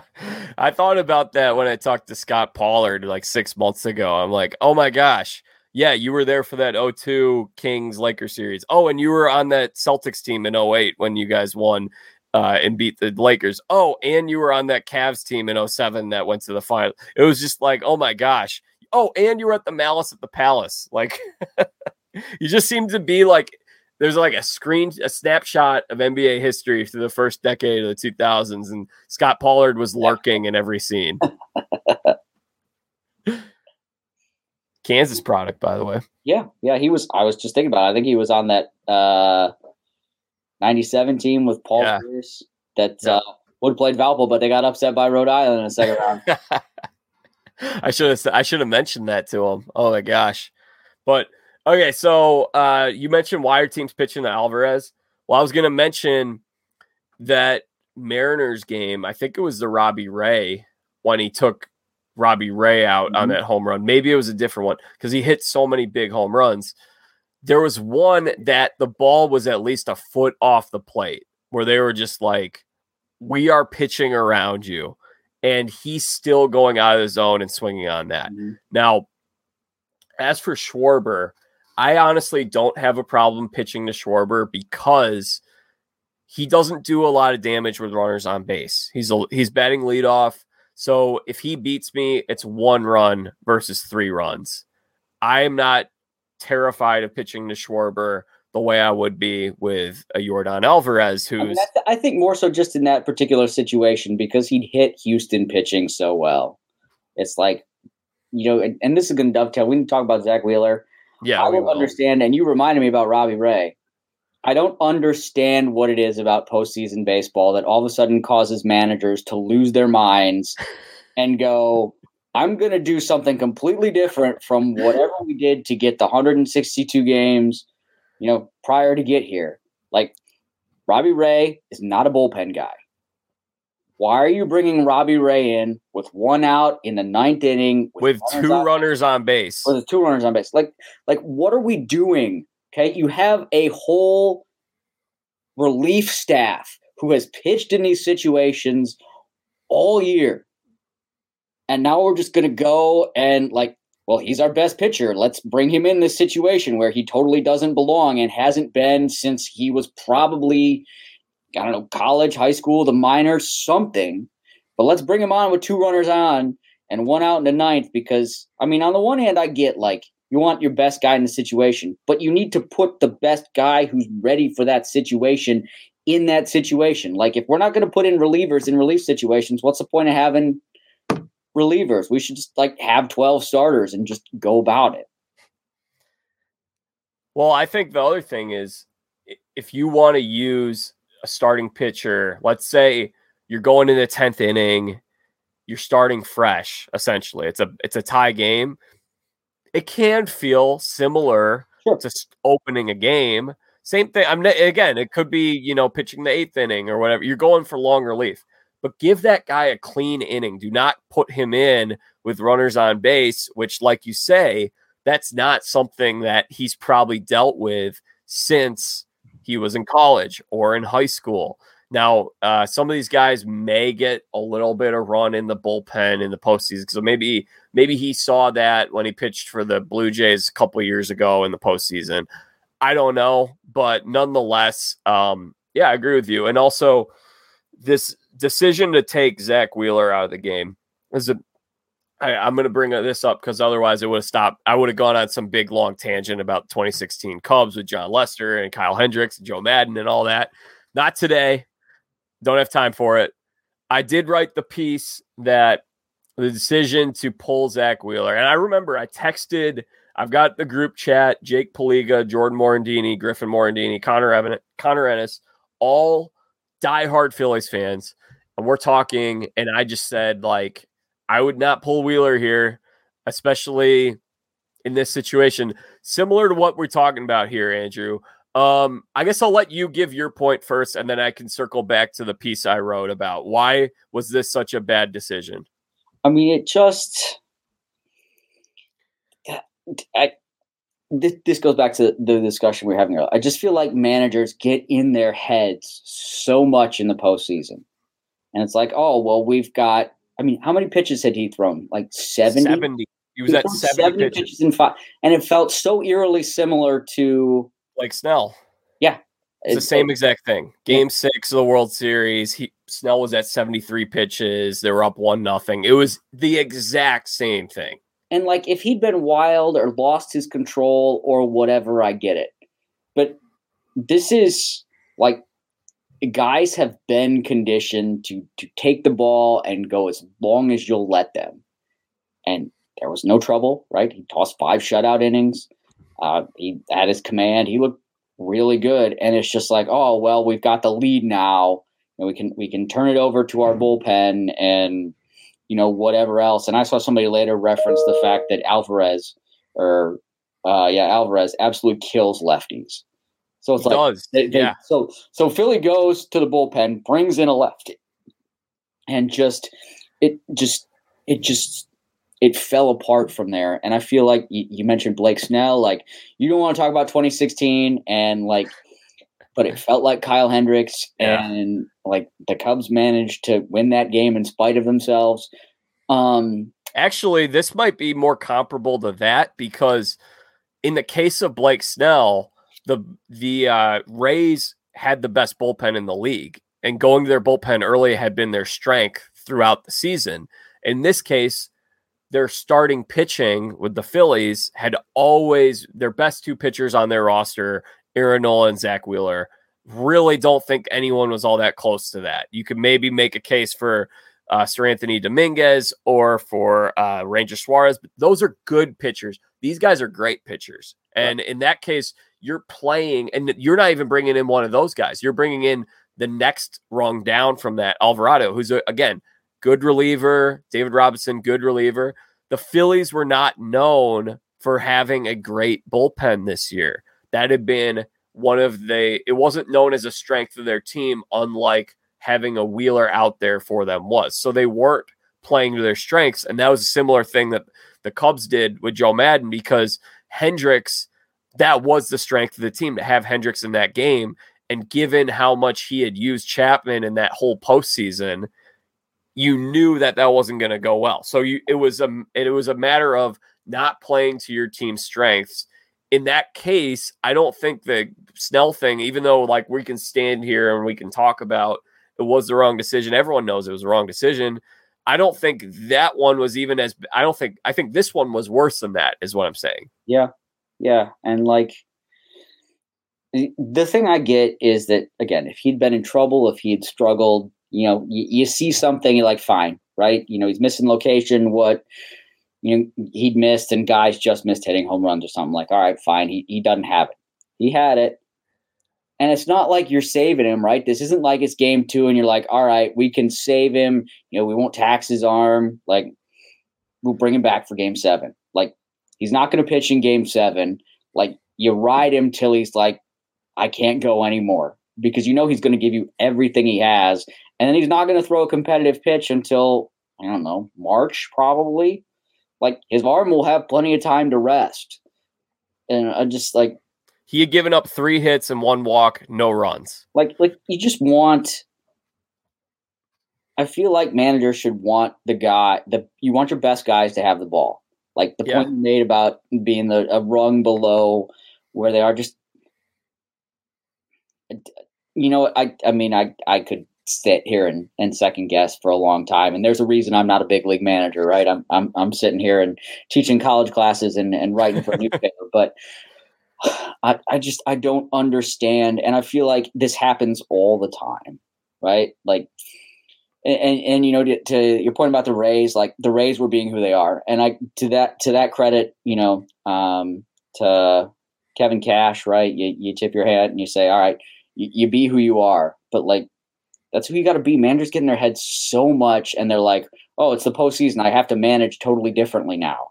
[laughs] I thought about that when I talked to Scott Pollard like six months ago. I'm like, oh my gosh, yeah, you were there for that 02 Kings Lakers series. Oh, and you were on that Celtics team in 08 when you guys won uh, and beat the Lakers. Oh, and you were on that Cavs team in 07 that went to the final. It was just like, oh my gosh. Oh, and you were at the Malice at the Palace. [laughs] Like, you just seem to be like there's like a screen, a snapshot of NBA history through the first decade of the 2000s, and Scott Pollard was lurking in every scene. [laughs] Kansas product, by the way. Yeah, yeah, he was. I was just thinking about. It. I think he was on that uh, '97 team with Paul yeah. Pierce. That yeah. uh, would have played Valpo, but they got upset by Rhode Island in the second round. [laughs] I should have I should have mentioned that to him. Oh my gosh. But okay, so uh you mentioned why your team's pitching to Alvarez. Well, I was gonna mention that Mariners game, I think it was the Robbie Ray when he took Robbie Ray out mm-hmm. on that home run. Maybe it was a different one because he hit so many big home runs. There was one that the ball was at least a foot off the plate where they were just like, we are pitching around you. And he's still going out of the zone and swinging on that. Mm-hmm. Now, as for Schwarber, I honestly don't have a problem pitching to Schwarber because he doesn't do a lot of damage with runners on base. He's a, he's batting leadoff. So if he beats me, it's one run versus three runs. I am not terrified of pitching to Schwarber the way I would be with a Yordan Alvarez, who's. I, mean, I think more so just in that particular situation because he'd hit Houston pitching so well. It's like, you know, and, and this is going to dovetail. We can talk about Zack Wheeler. Yeah, I don't understand. And you reminded me about Robbie Ray. I don't understand what it is about postseason baseball that all of a sudden causes managers to lose their minds [laughs] and go, I'm going to do something completely different from whatever we did to get the 162 games, you know, prior to get here. Like Robbie Ray is not a bullpen guy. Why are you bringing Robbie Ray in with one out in the ninth inning with, with two runners on base? With two runners on base, like, like what are we doing Okay, you have a whole relief staff who has pitched in these situations all year. And now we're just going to go and, like, well, he's our best pitcher. Let's bring him in this situation where he totally doesn't belong and hasn't been since he was probably, I don't know, college, high school, the minors, something. But let's bring him on with two runners on and one out in the ninth because, I mean, on the one hand, I get like you want your best guy in the situation, but you need to put the best guy who's ready for that situation in that situation. Like if we're not going to put in relievers in relief situations, what's the point of having relievers? We should just like have 12 starters and just go about it. Well, I think the other thing is if you want to use a starting pitcher, let's say you're going in the 10th inning, you're starting fresh essentially. It's a it's a tie game it can feel similar sure. to opening a game. Same thing. I'm again. It could be you know pitching the eighth inning or whatever. You're going for long relief, but give that guy a clean inning. Do not put him in with runners on base, which, like you say, that's not something that he's probably dealt with since he was in college or in high school. Now, uh, some of these guys may get a little bit of run in the bullpen in the postseason. So maybe maybe he saw that when he pitched for the Blue Jays a couple years ago in the postseason. I don't know, but nonetheless, um, yeah, I agree with you. And also, this decision to take Zack Wheeler out of the game is a. I, I'm going to bring this up because otherwise it would have stopped. I would have gone on some big long tangent about 2016 Cubs with Jon Lester and Kyle Hendricks and Joe Maddon and all that. Not today. Don't have time for it. I did write the piece that the decision to pull Zack Wheeler. And I remember I texted, I've got the group chat, Jake Poliga, Jordan Morandini, Griffin Morandini, Connor Evan, Connor Ennis, all diehard Phillies fans. And we're talking, and I just said, like, I would not pull Wheeler here, especially in this situation. Similar to what we're talking about here, Andrew. Um, I guess I'll let you give your point first, and then I can circle back to the piece I wrote about why was this such a bad decision. I mean, it just, I, this, this goes back to the discussion we are having. Earlier. I just feel like managers get in their heads so much in the postseason, and it's like, oh well, we've got. I mean, how many pitches had he thrown? Like seventy. Seventy. He was he at 70, 70 pitches. pitches in five, and it felt so eerily similar to like Snell. Yeah. It's, it's the same exact thing. Game six of the World Series, he Snell was at 73 pitches. They were up one nothing. It was the exact same thing. And like if he'd been wild or lost his control or whatever, I get it. But this is like guys have been conditioned to to take the ball and go as long as you'll let them. And there was no trouble, right? He tossed five shutout innings. Uh, he had his command. He looked really good. And it's just like, oh, well, we've got the lead now. know, we can we can turn it over to our bullpen and you know whatever else. And I saw somebody later reference the fact that Alvarez or uh, yeah Alvarez absolutely kills lefties. So it's like does. they, they, yeah. So so Philly goes to the bullpen, brings in a lefty, and just it just it just it fell apart from there. And I feel like you, you mentioned Blake Snell, like you don't want to talk about 2016 and like, but it felt like Kyle Hendricks Yeah. and like the Cubs managed to win that game in spite of themselves. Um, Actually, this might be more comparable to that because in the case of Blake Snell, the the uh, Rays had the best bullpen in the league, and going to their bullpen early had been their strength throughout the season. In this case, their starting pitching with the Phillies had always their best two pitchers on their roster, Aaron Nola and Zack Wheeler. Really don't think anyone was all that close to that. You could maybe make a case for uh, Seranthony Dominguez or for uh, Ranger Suarez. But those are good pitchers. These guys are great pitchers. And in that case, you're playing, and you're not even bringing in one of those guys. You're bringing in the next rung down from that, Alvarado, who's, a, again, good reliever. David Robertson, good reliever. The Phillies were not known for having a great bullpen this year. That had been one of the, it wasn't known as a strength of their team, unlike having a Wheeler out there for them was. So they weren't playing to their strengths. And that was a similar thing that the Cubs did with Joe Maddon because Hendricks, that was the strength of the team to have Hendricks in that game. And given how much he had used Chapman in that whole postseason, you knew that that wasn't going to go well. So you, it was a, it was a matter of not playing to your team's strengths. In that case, I don't think the Snell thing, even though like we can stand here and we can talk about it was the wrong decision. Everyone knows it was the wrong decision. I don't think that one was even as I don't think I think this one was worse than that is what I'm saying. Yeah. Yeah. And like the- thing I get is that again, if he'd been in trouble, if he'd struggled, you know, you, you see something, you're like, fine, right? You know, he's missing location, what you know he'd missed and guys just missed hitting home runs or something like, all right, fine. He he doesn't have it. He had it. And it's not like you're saving him, right? This isn't like it's game two and you're like, all right, we can save him. You know, we won't tax his arm. Like, we'll bring him back for game seven. Like, he's not going to pitch in game seven. Like, you ride him till he's like, I can't go anymore because you know he's going to give you everything he has. And then he's not going to throw a competitive pitch until, I don't know, March probably. Like, his arm will have plenty of time to rest. And I just like, He had given up three hits and one walk, no runs. like like you just want I feel like managers should want the guy the you want your best guys to have the ball. Like the Yeah. point you made about being the a rung below where they are just you know I I mean I I could sit here and, and second guess for a long time and there's a reason I'm not a big league manager, right? I'm I'm I'm sitting here and teaching college classes and, and writing for a newspaper, but [sighs] I, I just I don't understand, and I feel like this happens all the time, right? Like, and and, and you know, to, to your point about the Rays, like the Rays were being who they are, and I to that to that credit, you know, um, to Kevin Cash, right? You you tip your hat and you say, all right, you, you be who you are, but like that's who you got to be. Managers get in their heads so much, and they're like, oh, it's the postseason, I have to manage totally differently now,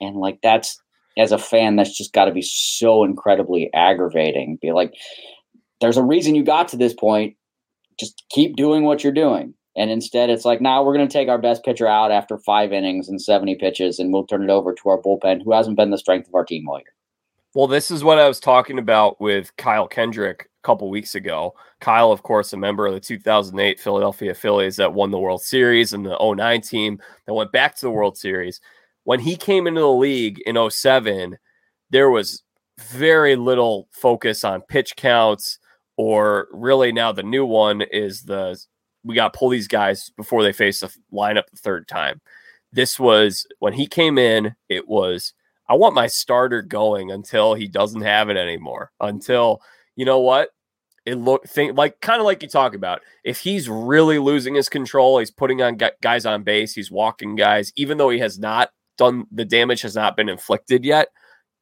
and like that's as a fan, that's just got to be so incredibly aggravating. Be like, there's a reason you got to this point. Just keep doing what you're doing. And instead, it's like, now nah, we're going to take our best pitcher out after five innings and 70 pitches, and we'll turn it over to our bullpen, who hasn't been the strength of our team all year. Well, this is what I was talking about with Kyle Kendrick a couple weeks ago. Kyle, of course, a member of the 2008 Philadelphia Phillies that won the World Series and the 09 team that went back to the World Series. When he came into the league in 07, there was very little focus on pitch counts, or really now the new one is the we got to pull these guys before they face the lineup the third time. This was when he came in, it was I want my starter going until he doesn't have it anymore. Until you know what? It look think like kind of like you talk about. If he's really losing his control, he's putting on guys on base, he's walking guys, even though he has not done the damage has not been inflicted yet.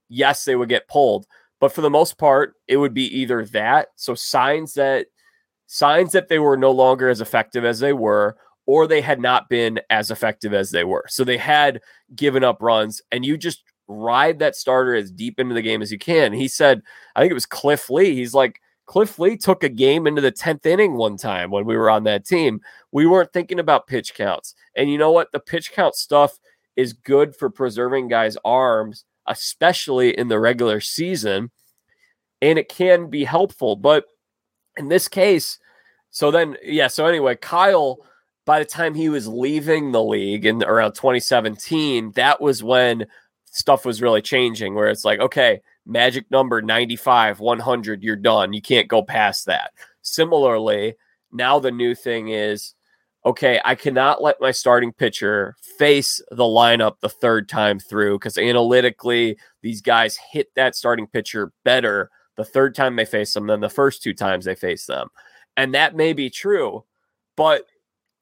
Yes, they would get pulled, but for the most part, it would be either that. So signs that signs that they were no longer as effective as they were, or they had not been as effective as they were. So they had given up runs, and you just ride that starter as deep into the game as you can. He said, I think it was Cliff Lee. He's like, Cliff Lee took a game into the 10th inning one time when we were on that team. We weren't thinking about pitch counts. And you know what? The pitch count stuff is good for preserving guys' arms, especially in the regular season. And it can be helpful. But in this case, so then, yeah. So anyway, Kyle, by the time he was leaving the league in around 2017, that was when stuff was really changing, where it's like, okay, magic number 95, 100, you're done. You can't go past that. Similarly, now the new thing is, okay, I cannot let my starting pitcher face the lineup the third time through because analytically, these guys hit that starting pitcher better the third time they face them than the first two times they face them. And that may be true, but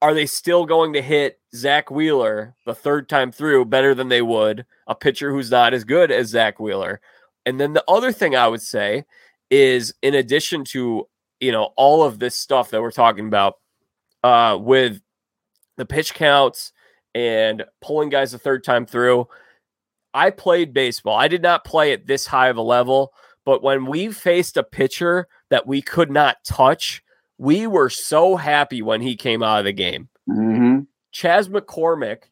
are they still going to hit Zack Wheeler the third time through better than they would a pitcher who's not as good as Zack Wheeler? And then the other thing I would say is, in addition to you know all of this stuff that we're talking about uh, with the pitch counts and pulling guys the third time through, I played baseball. I did not play at this high of a level, but when we faced a pitcher that we could not touch we were so happy when he came out of the game. Mm-hmm. Chas McCormick,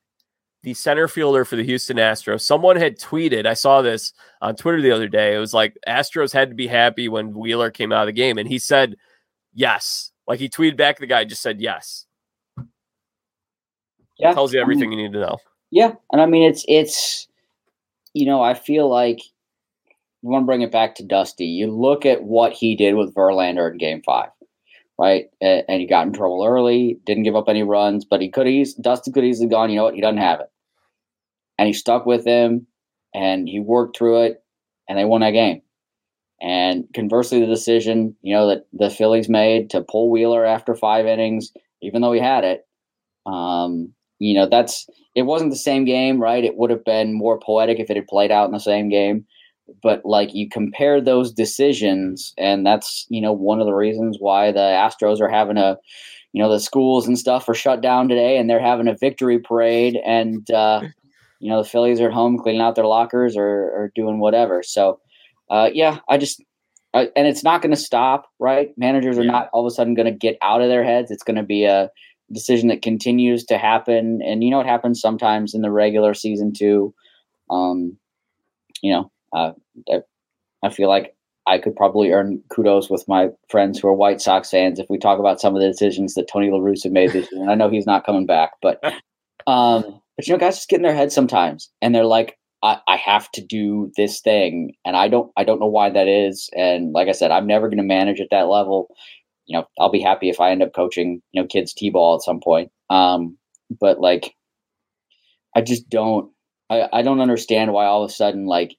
the center fielder for the Houston Astros, someone had tweeted, I saw this on Twitter the other day. It was like Astros had to be happy when Wheeler came out of the game. And he said, yes. Like he tweeted back, the guy just said yes. Yeah. Tells you everything I mean, you need to know. Yeah. And I mean, it's, it's, you know, I feel like you want to bring it back to Dusty. You look at what he did with Verlander in game five right? And, he got in trouble early, didn't give up any runs, but he could have, Dusty could easily gone, you know what, he doesn't have it. And he stuck with him and he worked through it and they won that game. And conversely, the decision, you know, that the Phillies made to pull Wheeler after five innings, even though he had it, um, you know, that's it wasn't the same game, right? It would have been more poetic if it had played out in the same game but like you compare those decisions and that's you know one of the reasons why the astros are having a you know the schools and stuff are shut down today and they're having a victory parade and uh, [laughs] you know the phillies are at home cleaning out their lockers or, or doing whatever. So uh, yeah i just I, and it's not going to stop right? Managers are yeah. not all of a sudden going to get out of their heads. It's going to be a decision that continues to happen and you know it happens sometimes in the regular season too? Um, you know uh, I feel like I could probably earn kudos with my friends who are White Sox fans if we talk about some of the decisions that Tony La Russa made this year. And I know he's not coming back, but [laughs] um, but you know, guys just get in their head sometimes, and they're like, I, I have to do this thing, and I don't I don't know why that is. And like I said, I'm never going to manage at that level. You know, I'll be happy if I end up coaching you know kids t-ball at some point. Um, but like, I just don't I, I don't understand why all of a sudden like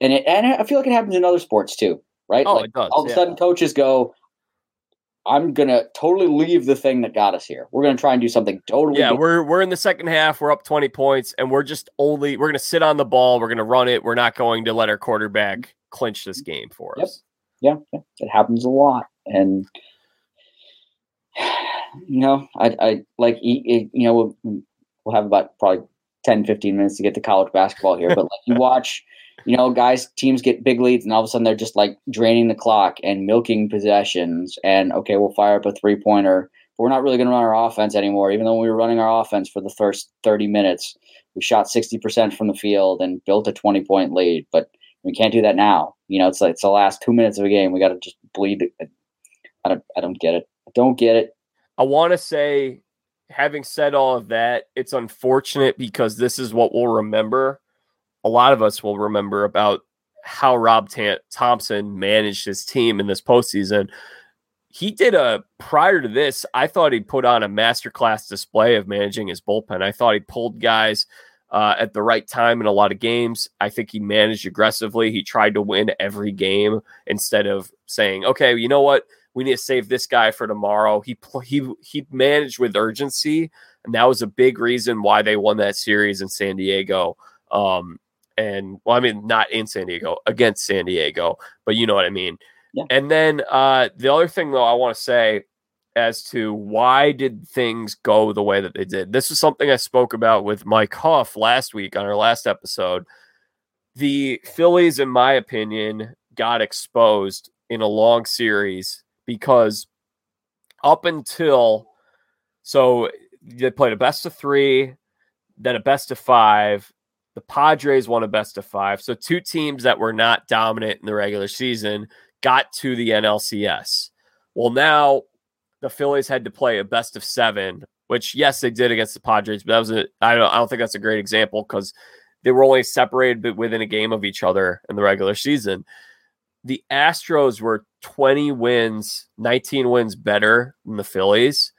and it, and I feel like it happens in other sports too, right? Oh, like it does. All of a yeah. sudden, coaches go, "I'm gonna totally leave the thing that got us here. We're gonna try and do something totally." Yeah, different. we're we're in the second half. We're up twenty points, and we're just only we're gonna sit on the ball. We're gonna run it. We're not going to let our quarterback clinch this game for Yep. us. yeah, yeah, it happens a lot, and [sighs] you know, I I like you know we'll, we'll have about probably 10, 15 minutes to get to college basketball here, but like you [laughs] watch you know, guys, teams get big leads and all of a sudden they're just like draining the clock and milking possessions. And okay, we'll fire up a three pointer. We're not really going to run our offense anymore. Even though we were running our offense for the first 30 minutes, we shot 60% from the field and built a 20 point lead. But we can't do that now. You know, it's like it's the last two minutes of a game. We got to just bleed. I don't, I don't get it. I don't get it. I want to say, having said all of that, it's unfortunate because this is what we'll remember a lot of us will remember about how Rob Thompson managed his team in this postseason. He did a prior to this, I thought he put on a masterclass display of managing his bullpen. I thought he pulled guys uh, at the right time in a lot of games. I think he managed aggressively. He tried to win every game instead of saying, "Okay, you know what? We need to save this guy for tomorrow." He he he managed with urgency, and that was a big reason why they won that series in San Diego. Um, and well, I mean, not in San Diego against San Diego, but you know what I mean. Yeah. And then uh, the other thing, though, I want to say as to why did things go the way that they did. This is something I spoke about with Mike Huff last week on our last episode. The Phillies, in my opinion, got exposed in a long series because up until so they played a best of three, then a best of five. The Padres won a best of five. So two teams that were not dominant in the regular season got to the NLCS. Well, now the Phillies had to play a best of seven, which yes, they did against the Padres, but that was a I don't I don't think that's a great example because they were only separated within a game of each other in the regular season. The Astros were 20 wins, 19 wins better than the Phillies.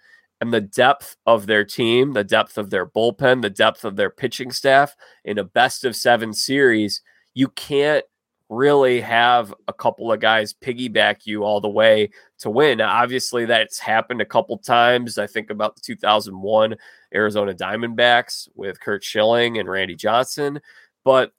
And the depth of their team, the depth of their bullpen, the depth of their pitching staff in a best of seven series, you can't really have a couple of guys piggyback you all the way to win. Now, obviously, that's happened a couple times. I think about the 2001 Arizona Diamondbacks with Curt Schilling and Randy Johnson, but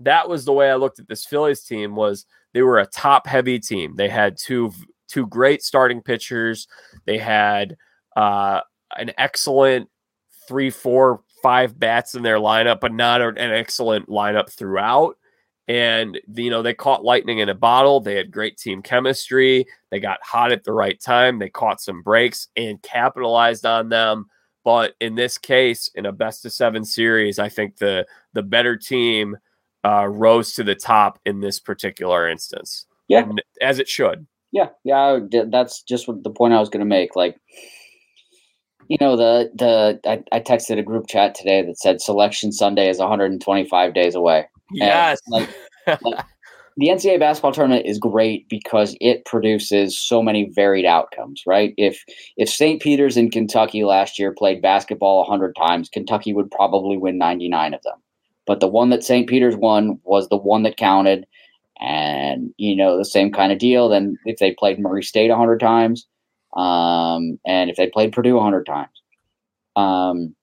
that was the way I looked at this Phillies team was they were a top heavy team. They had two two great starting pitchers. They had uh, an excellent three, four, five bats in their lineup, but not an excellent lineup throughout. And you know they caught lightning in a bottle. They had great team chemistry. They got hot at the right time. They caught some breaks and capitalized on them. But in this case, in a best of seven series, I think the the better team uh, rose to the top in this particular instance. Yeah, and as it should. Yeah, yeah. That's just what the point I was going to make. Like, you know, the the I, I, texted a group chat today that said Selection Sunday is 125 days away. Yes. like, [laughs] like, the NCAA basketball tournament is great because it produces so many varied outcomes, right? If if St. Peter's in Kentucky last year played basketball 100 times, Kentucky would probably win 99 of them. But the one that St. Peter's won was the one that counted. And, you know, the same kind of deal. Then if they played Murray State 100 times, um, and if they played Purdue 100 times. Um,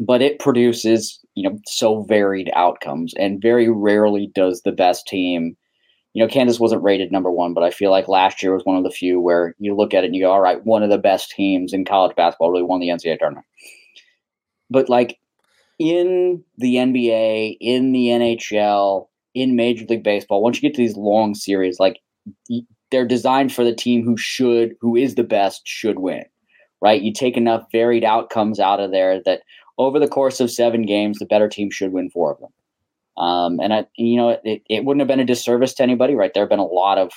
but it produces, you know, so varied outcomes. And very rarely does the best team you know, Kansas wasn't rated number one, but I feel like last year was one of the few where you look at it and you go, all right, one of the best teams in college basketball really won the NCAA tournament. But like in the NBA, in the NHL, in Major League Baseball, once you get to these long series, like they're designed for the team who should, who is the best, should win, right? You take enough varied outcomes out of there that over the course of seven games, the better team should win four of them. Um, and I, you know, it, it wouldn't have been a disservice to anybody, right? There have been a lot of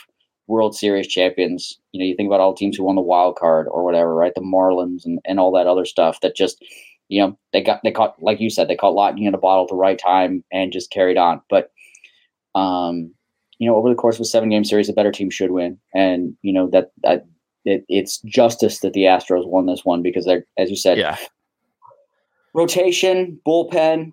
World Series champions. You know, you think about all the teams who won the wild card or whatever, right? The Marlins and, and all that other stuff that just you know, they got they caught like you said, they caught lightning in a bottle at the right time and just carried on. But um, you know, over the course of a seven game series, a better team should win. And, you know, that that it, it's justice that the Astros won this one because they're as you said, yeah. Rotation, bullpen,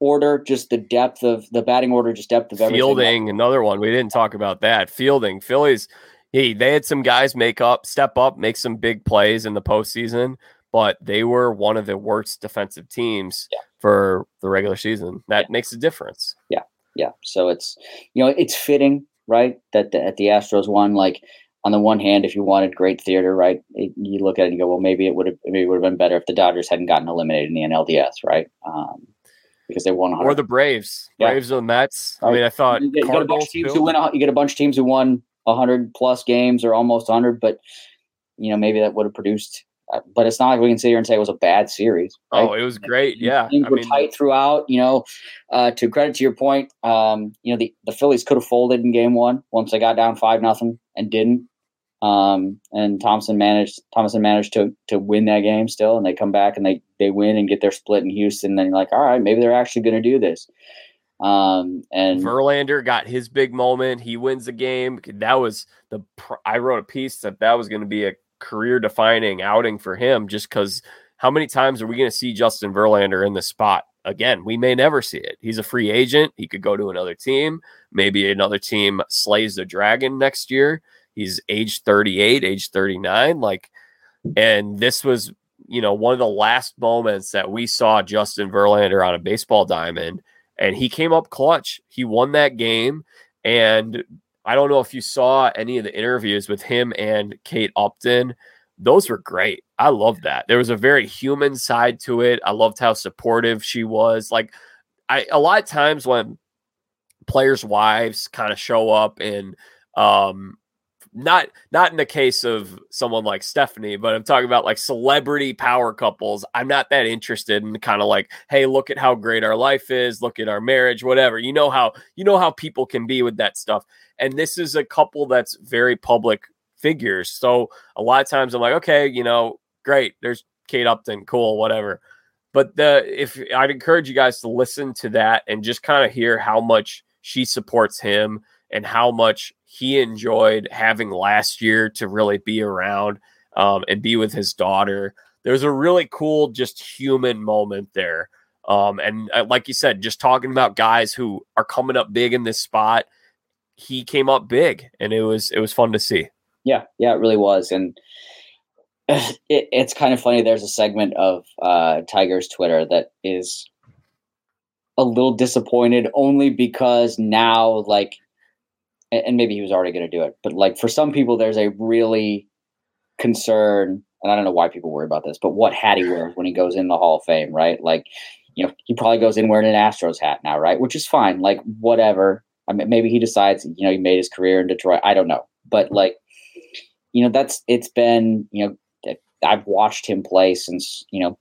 order, just the depth of the batting order, just depth of everything. Fielding, another one. We didn't talk about that. Fielding. Phillies, hey, they had some guys make up, step up, make some big plays in the postseason but they were one of the worst defensive teams yeah. for the regular season. That yeah. makes a difference. Yeah, yeah. So it's you know it's fitting, right? That the, at the Astros won. Like on the one hand, if you wanted great theater, right, it, you look at it and go, well, maybe it would have maybe would have been better if the Dodgers hadn't gotten eliminated in the NLDS, right? Um, because they won 100. or the Braves, yeah. Braves or the Mets. Right. I mean, I thought you get, a bunch of teams who win. You get a bunch of teams who won 100 plus games or almost 100, but you know maybe that would have produced but it's not like we can sit here and say it was a bad series. Right? Oh, it was great. Yeah, Teams I were mean, tight throughout. You know, uh, to credit to your point, um, you know the, the Phillies could have folded in Game One once they got down five nothing and didn't. Um, and Thompson managed Thompson managed to to win that game still, and they come back and they they win and get their split in Houston. And then you're like, all right, maybe they're actually going to do this. Um, and Verlander got his big moment. He wins the game. That was the I wrote a piece that that was going to be a career defining outing for him just because how many times are we going to see Justin Verlander in the spot again? We may never see it. He's a free agent. He could go to another team. Maybe another team slays the dragon next year. He's age 38, age 39. Like, and this was, you know, one of the last moments that we saw Justin Verlander on a baseball diamond. And he came up clutch. He won that game. And I don't know if you saw any of the interviews with him and Kate Upton those were great. I love that. There was a very human side to it. I loved how supportive she was. Like I a lot of times when players' wives kind of show up and um not not in the case of someone like Stephanie, but I'm talking about like celebrity power couples. I'm not that interested in kind of like, hey, look at how great our life is, look at our marriage, whatever. You know how you know how people can be with that stuff. And this is a couple that's very public figures. So a lot of times I'm like, okay, you know, great. There's Kate Upton, cool, whatever. But the if I'd encourage you guys to listen to that and just kind of hear how much she supports him and how much he enjoyed having last year to really be around um, and be with his daughter. There's a really cool, just human moment there. Um, and uh, like you said, just talking about guys who are coming up big in this spot, he came up big, and it was it was fun to see. Yeah, yeah, it really was, and [sighs] it, it's kind of funny. There's a segment of uh, Tiger's Twitter that is a little disappointed only because now, like, and maybe he was already going to do it, but like for some people, there's a really concern, and I don't know why people worry about this, but what hat he wears when he goes in the Hall of Fame, right? Like, you know, he probably goes in wearing an Astros hat now, right? Which is fine, like whatever. I mean, maybe he decides, you know, he made his career in Detroit. I don't know, but like you know, that's it's been, you know, I've watched him play since, you know,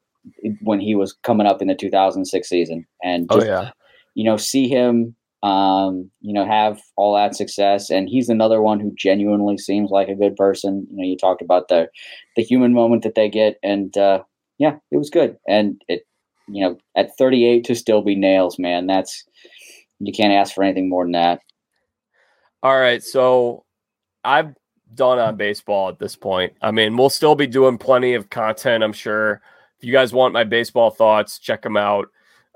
when he was coming up in the 2006 season and oh, just, oh, yeah. you know, see him um, you know, have all that success. And he's another one who genuinely seems like a good person. You know, you talked about the the human moment that they get, and uh, yeah, it was good. And it, you know, at 38 to still be nails, man, that's you can't ask for anything more than that. All right, so I've done on baseball at this point. I mean, we'll still be doing plenty of content, I'm sure. If you guys want my baseball thoughts, check them out.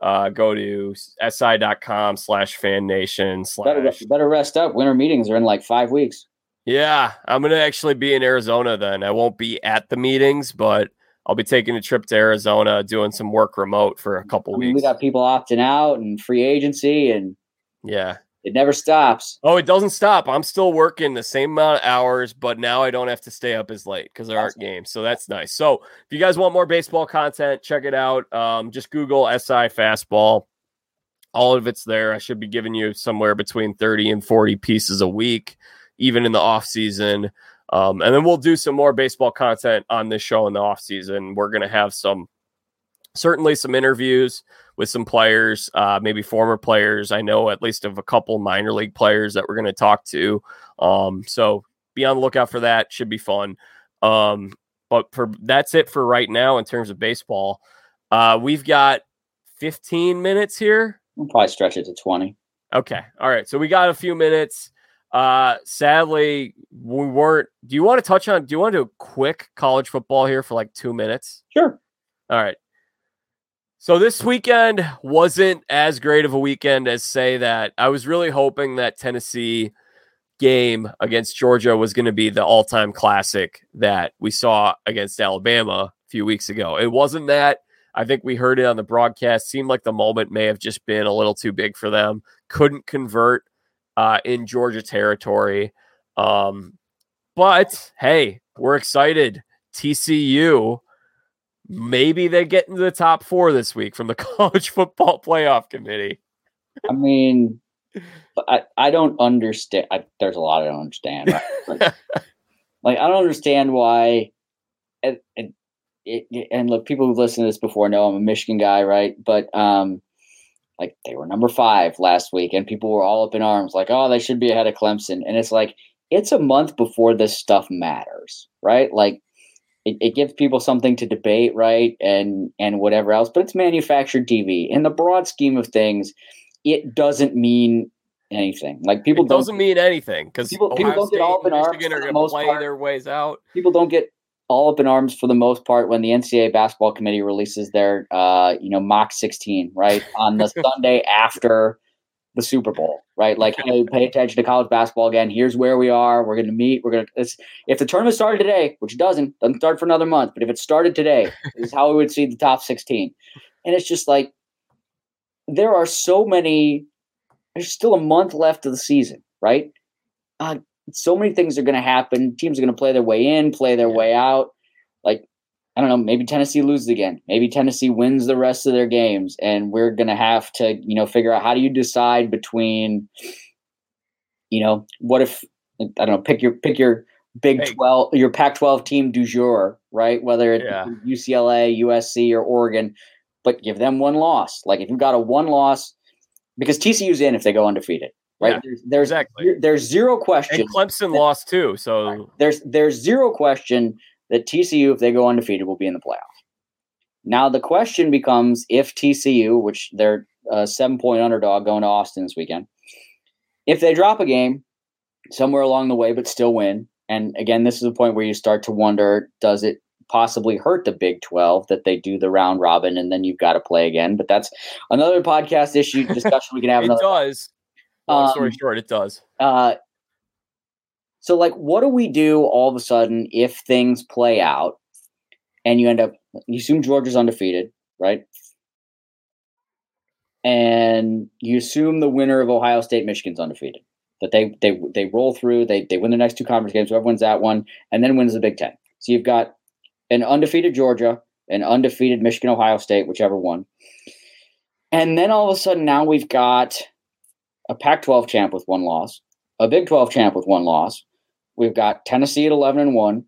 Uh, go to si.com slash fan nation slash better, better rest up. Winter meetings are in like five weeks. Yeah, I'm gonna actually be in Arizona then. I won't be at the meetings, but I'll be taking a trip to Arizona, doing some work remote for a couple I mean, weeks. We got people opting out and free agency, and yeah, it never stops. Oh, it doesn't stop. I'm still working the same amount of hours, but now I don't have to stay up as late because there aren't games. So that's nice. So if you guys want more baseball content, check it out. Um, just Google SI Fastball. All of it's there. I should be giving you somewhere between 30 and 40 pieces a week, even in the off season. Um, and then we'll do some more baseball content on this show in the off season. We're going to have some certainly some interviews with some players, uh, maybe former players. I know at least of a couple minor league players that we're going to talk to. Um, so be on the lookout for that. Should be fun. Um, but for that's it for right now in terms of baseball. Uh, we've got 15 minutes here. We'll probably stretch it to 20. Okay. All right. So we got a few minutes. Uh, sadly, we weren't. Do you want to touch on? Do you want to do a quick college football here for like two minutes? Sure. All right. So this weekend wasn't as great of a weekend as say that I was really hoping that Tennessee game against Georgia was going to be the all-time classic that we saw against Alabama a few weeks ago. It wasn't that. I think we heard it on the broadcast. Seemed like the moment may have just been a little too big for them. Couldn't convert uh, in Georgia territory. Um, but hey, we're excited. TCU maybe they get into the top four this week from the [laughs] college football playoff committee. I mean, I, I don't understand. I, there's a lot I don't understand. Right? [laughs] Like, like, I don't understand why. And, and, and look, people who've listened to this before know I'm a Michigan guy, right? But um, like they were number five last week, and people were all up in arms, like, oh, they should be ahead of Clemson. And it's like it's a month before this stuff matters, right? Like it, it gives people something to debate, right? And and whatever else, but it's manufactured TV. In the broad scheme of things, it doesn't mean anything. Like people it doesn't mean anything because people, people don't State get all up in arms for the most play part. their ways out. People don't get all up in arms for the most part when the NCAA basketball committee releases their uh, you know mock 16 right on the [laughs] Sunday after the Super Bowl, right? Like, hey, pay attention to college basketball again. Here's where we are. We're going to meet. We're going to. If the tournament started today, which it doesn't, doesn't start for another month, but if it started today, [laughs] this is how we would see the top 16. And it's just like there are so many. There's still a month left of the season, right? Uh, so many things are going to happen. Teams are going to play their way in, play their way out. I don't know, maybe Tennessee loses again. Maybe Tennessee wins the rest of their games, and we're gonna have to, you know, figure out how do you decide between, you know, what if I don't know, pick your pick your Big hey. Twelve, your Pac-12 team du jour, right? Whether it's yeah. UCLA, USC, or Oregon, but give them one loss. Like if you've got a one loss, because TCU's in if they go undefeated, right? Yeah, there's, there's exactly there's zero question. And Clemson that, lost too, so right. there's there's zero question that TCU, if they go undefeated, will be in the playoff. Now the question becomes if TCU, which they're a seven point underdog going to Austin this weekend, if they drop a game somewhere along the way but still win, and again, this is a point where you start to wonder: Does it possibly hurt the Big 12 that they do the round robin and then you've got to play again. But that's another podcast issue discussion we can have. [laughs] it does. Long story um, short, it does. Uh, so, like, what do we do all of a sudden if things play out and you end up, you assume Georgia's undefeated, right? And you assume the winner of Ohio State Michigan's undefeated. That they they they roll through, they they win the next two conference games, whoever wins that one, and then wins the Big Ten. So you've got an undefeated Georgia, an undefeated Michigan, Ohio State, whichever one. And then all of a sudden now we've got a Pac 12 champ with one loss, a Big 12 champ with one loss. We've got Tennessee at 11 and 1.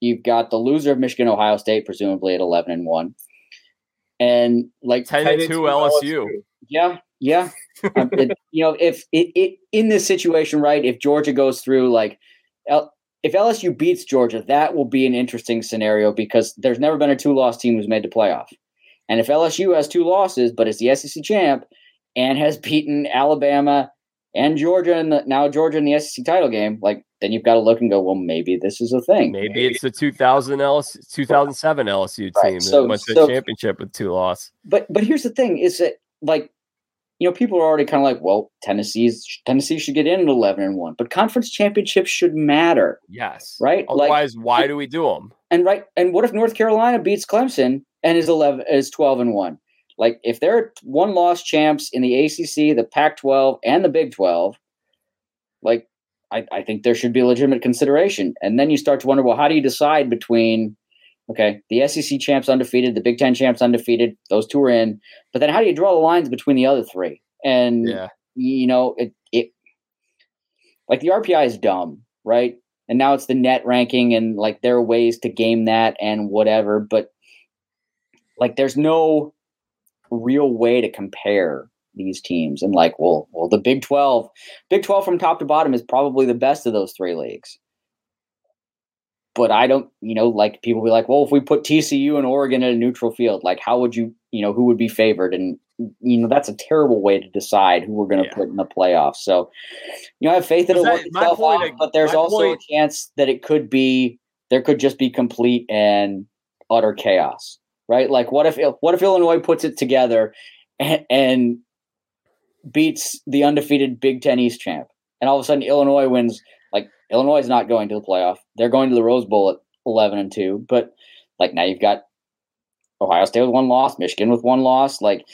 You've got the loser of Michigan, Ohio State, presumably at 11 and 1. And like 10 and 2 LSU. LSU. Yeah. Yeah. [laughs] um, it, you know, if it, it in this situation, right, if Georgia goes through like if LSU beats Georgia, that will be an interesting scenario because there's never been a two loss team who's made the playoff. And if LSU has two losses, but it's the SEC champ and has beaten Alabama and Georgia and now Georgia in the SEC title game, like then you've got to look and go, well, maybe this is a thing. Maybe, maybe. it's the 2000 LSU, 2007 LSU team right. so, that went to so, the championship with two losses. But but here's the thing: is that like you know people are already kind of like, well, Tennessee's Tennessee should get in at 11 and one, but conference championships should matter. Yes, right. Otherwise, like, why do we do them? And right, and what if North Carolina beats Clemson and is 11 is 12 and one? Like if they're one loss champs in the ACC, the Pac 12, and the Big 12, like I, I think there should be legitimate consideration. And then you start to wonder, well, how do you decide between okay, the SEC champs undefeated, the Big Ten champs undefeated, those two are in. But then how do you draw the lines between the other three? And yeah. you know, it it like the RPI is dumb, right? And now it's the net ranking and like there are ways to game that and whatever, but like there's no real way to compare these teams and like well well the big 12 big 12 from top to bottom is probably the best of those three leagues but i don't you know like people be like well if we put tcu and oregon in a neutral field like how would you you know who would be favored and you know that's a terrible way to decide who we're going to yeah. put in the playoffs so you know i have faith that it'll work itself out but there's also point, a chance that it could be there could just be complete and utter chaos right? Like, what if what if Illinois puts it together and, and beats the undefeated Big Ten East champ, and all of a sudden Illinois wins? Like, Illinois is not going to the playoff; they're going to the Rose Bowl at eleven and two. But like now, you've got Ohio State with one loss, Michigan with one loss. Like,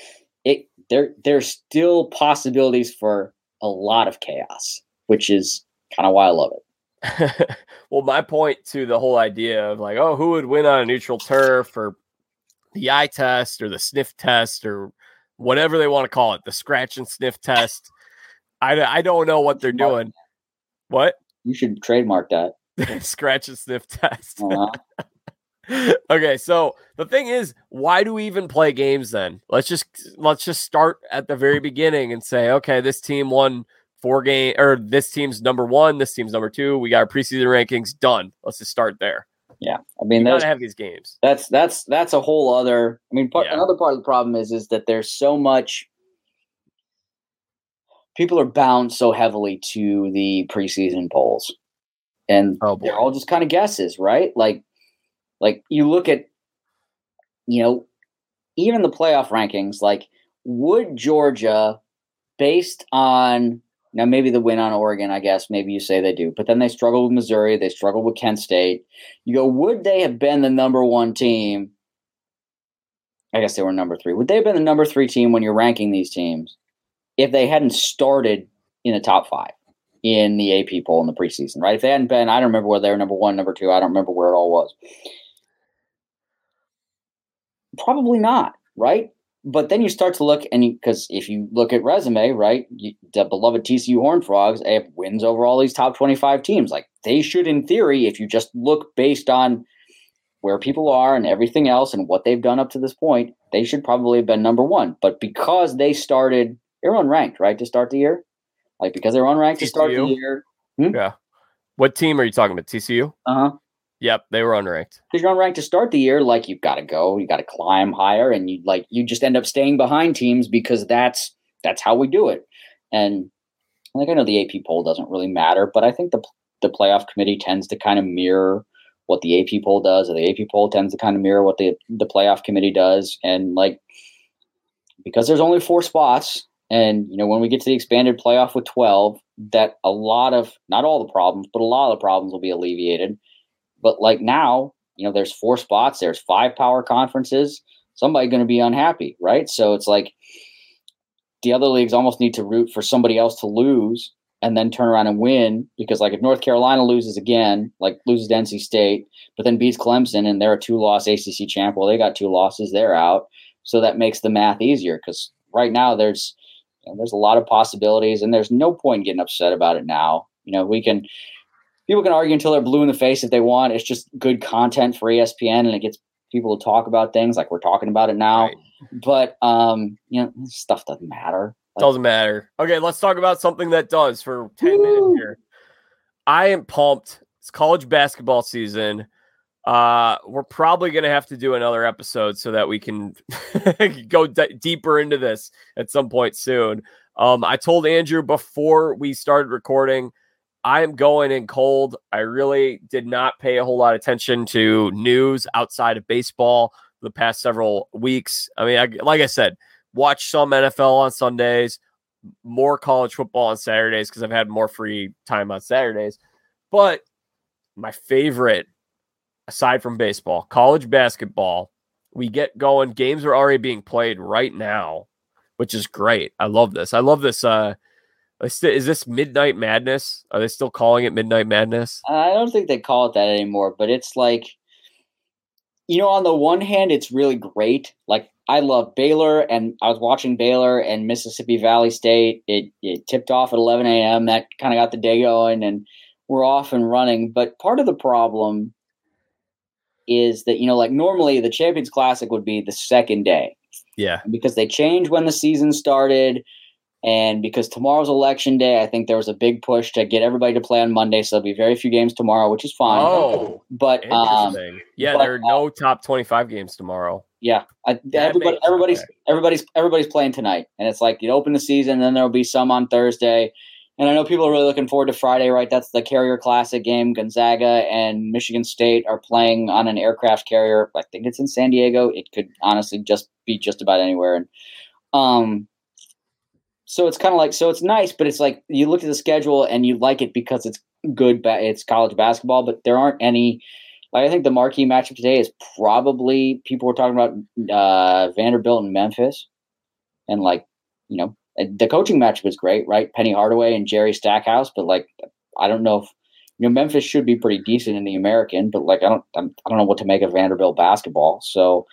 it there there's still possibilities for a lot of chaos, which is kind of why I love it. [laughs] well, my point to the whole idea of like, oh, who would win on a neutral turf or the eye test or the sniff test or whatever they want to call it, the scratch and sniff test. I, I don't know what they're doing. What? You should trademark that. [laughs] scratch and sniff test. Uh-huh. [laughs] okay, so the thing is, why do we even play games then? Let's just let's just start at the very beginning and say, okay, this team won four game or this team's number one, this team's number two. We got our preseason rankings done. Let's just start there. Yeah, I mean, you gotta have these games. That's that's that's a whole other. I mean, part, yeah. another part of the problem is is that there's so much. People are bound so heavily to the preseason polls, and oh they're all just kind of guesses, right? Like, like you look at, you know, even the playoff rankings. Like, would Georgia, based on now, maybe the win on Oregon, I guess, maybe you say they do, but then they struggled with Missouri, they struggled with Kent State. You go, would they have been the number one team? I guess they were number three. Would they have been the number three team when you're ranking these teams if they hadn't started in the top five in the AP poll in the preseason, right? If they hadn't been, I don't remember whether they were number one, number two. I don't remember where it all was. Probably not, right? But then you start to look, and because if you look at resume, right, you, the beloved TCU Horned Frogs, wins over all these top 25 teams. Like they should, in theory, if you just look based on where people are and everything else and what they've done up to this point, they should probably have been number one. But because they started, they're unranked, right, to start the year? Like because they're unranked to start the year. Hmm? Yeah. What team are you talking about? TCU? Uh huh. Yep, they were unranked. Because you're unranked to start the year, like you've got to go, you got to climb higher, and you like you just end up staying behind teams because that's that's how we do it. And like I know the AP poll doesn't really matter, but I think the the playoff committee tends to kind of mirror what the AP poll does, or the AP poll tends to kind of mirror what the the playoff committee does, and like because there's only four spots, and you know when we get to the expanded playoff with twelve, that a lot of not all the problems, but a lot of the problems will be alleviated but like now, you know, there's four spots, there's five power conferences. Somebody going to be unhappy, right? So it's like the other leagues almost need to root for somebody else to lose and then turn around and win because like if North Carolina loses again, like loses to NC State, but then beats Clemson and they're a two-loss ACC champ, well, they got two losses, they're out. So that makes the math easier because right now there's you know, there's a lot of possibilities and there's no point getting upset about it now. You know, we can people can argue until they're blue in the face if they want. It's just good content for ESPN, and it gets people to talk about things like we're talking about it now. Right. But um, you know, stuff doesn't matter. Like, doesn't matter. Okay, let's talk about something that does for ten woo. minutes here. I am pumped. It's college basketball season. Uh, we're probably going to have to do another episode so that we can [laughs] go d- deeper into this at some point soon. Um, I told Andrew before we started recording I am going in cold. I really did not pay a whole lot of attention to news outside of baseball the past several weeks. I mean, I, like I said, watch some NFL on Sundays, more college football on Saturdays because I've had more free time on Saturdays. But my favorite, aside from baseball, college basketball, we get going. Games are already being played right now, which is great. I love this. I love this. Uh, Uh, is this Midnight Madness? Are they still calling it Midnight Madness? I don't think they call it that anymore, but it's like, you know, on the one hand, it's really great. Like, I love Baylor, and I was watching Baylor and Mississippi Valley State. It, it tipped off at 11 a.m. That kind of got the day going, and we're off and running. But part of the problem is that, you know, like normally the Champions Classic would be the second day. Yeah. Because they changed when the season started and because tomorrow's election day, I think there was a big push to get everybody to play on Monday. So there'll be very few games tomorrow, which is fine. Oh, but um, yeah, but, there are no uh, top twenty-five games tomorrow. Yeah, I, everybody, everybody's everybody's everybody's playing tonight, and it's like you open the season, and then there'll be some on Thursday. And I know people are really looking forward to Friday, right? That's the Carrier Classic game. Gonzaga and Michigan State are playing on an aircraft carrier. I think it's in San Diego. It could honestly just be just about anywhere. And um, so it's kind of like so it's nice, but it's like you look at the schedule and you like it because it's good. Ba- it's college basketball, but there aren't any. Like I think the marquee matchup today is probably people were talking about uh, Vanderbilt and Memphis, and like you know the coaching matchup is great, right? Penny Hardaway and Jerry Stackhouse, but like I don't know if you know Memphis should be pretty decent in the American, but like I don't I'm, I do not know what to make of Vanderbilt basketball. So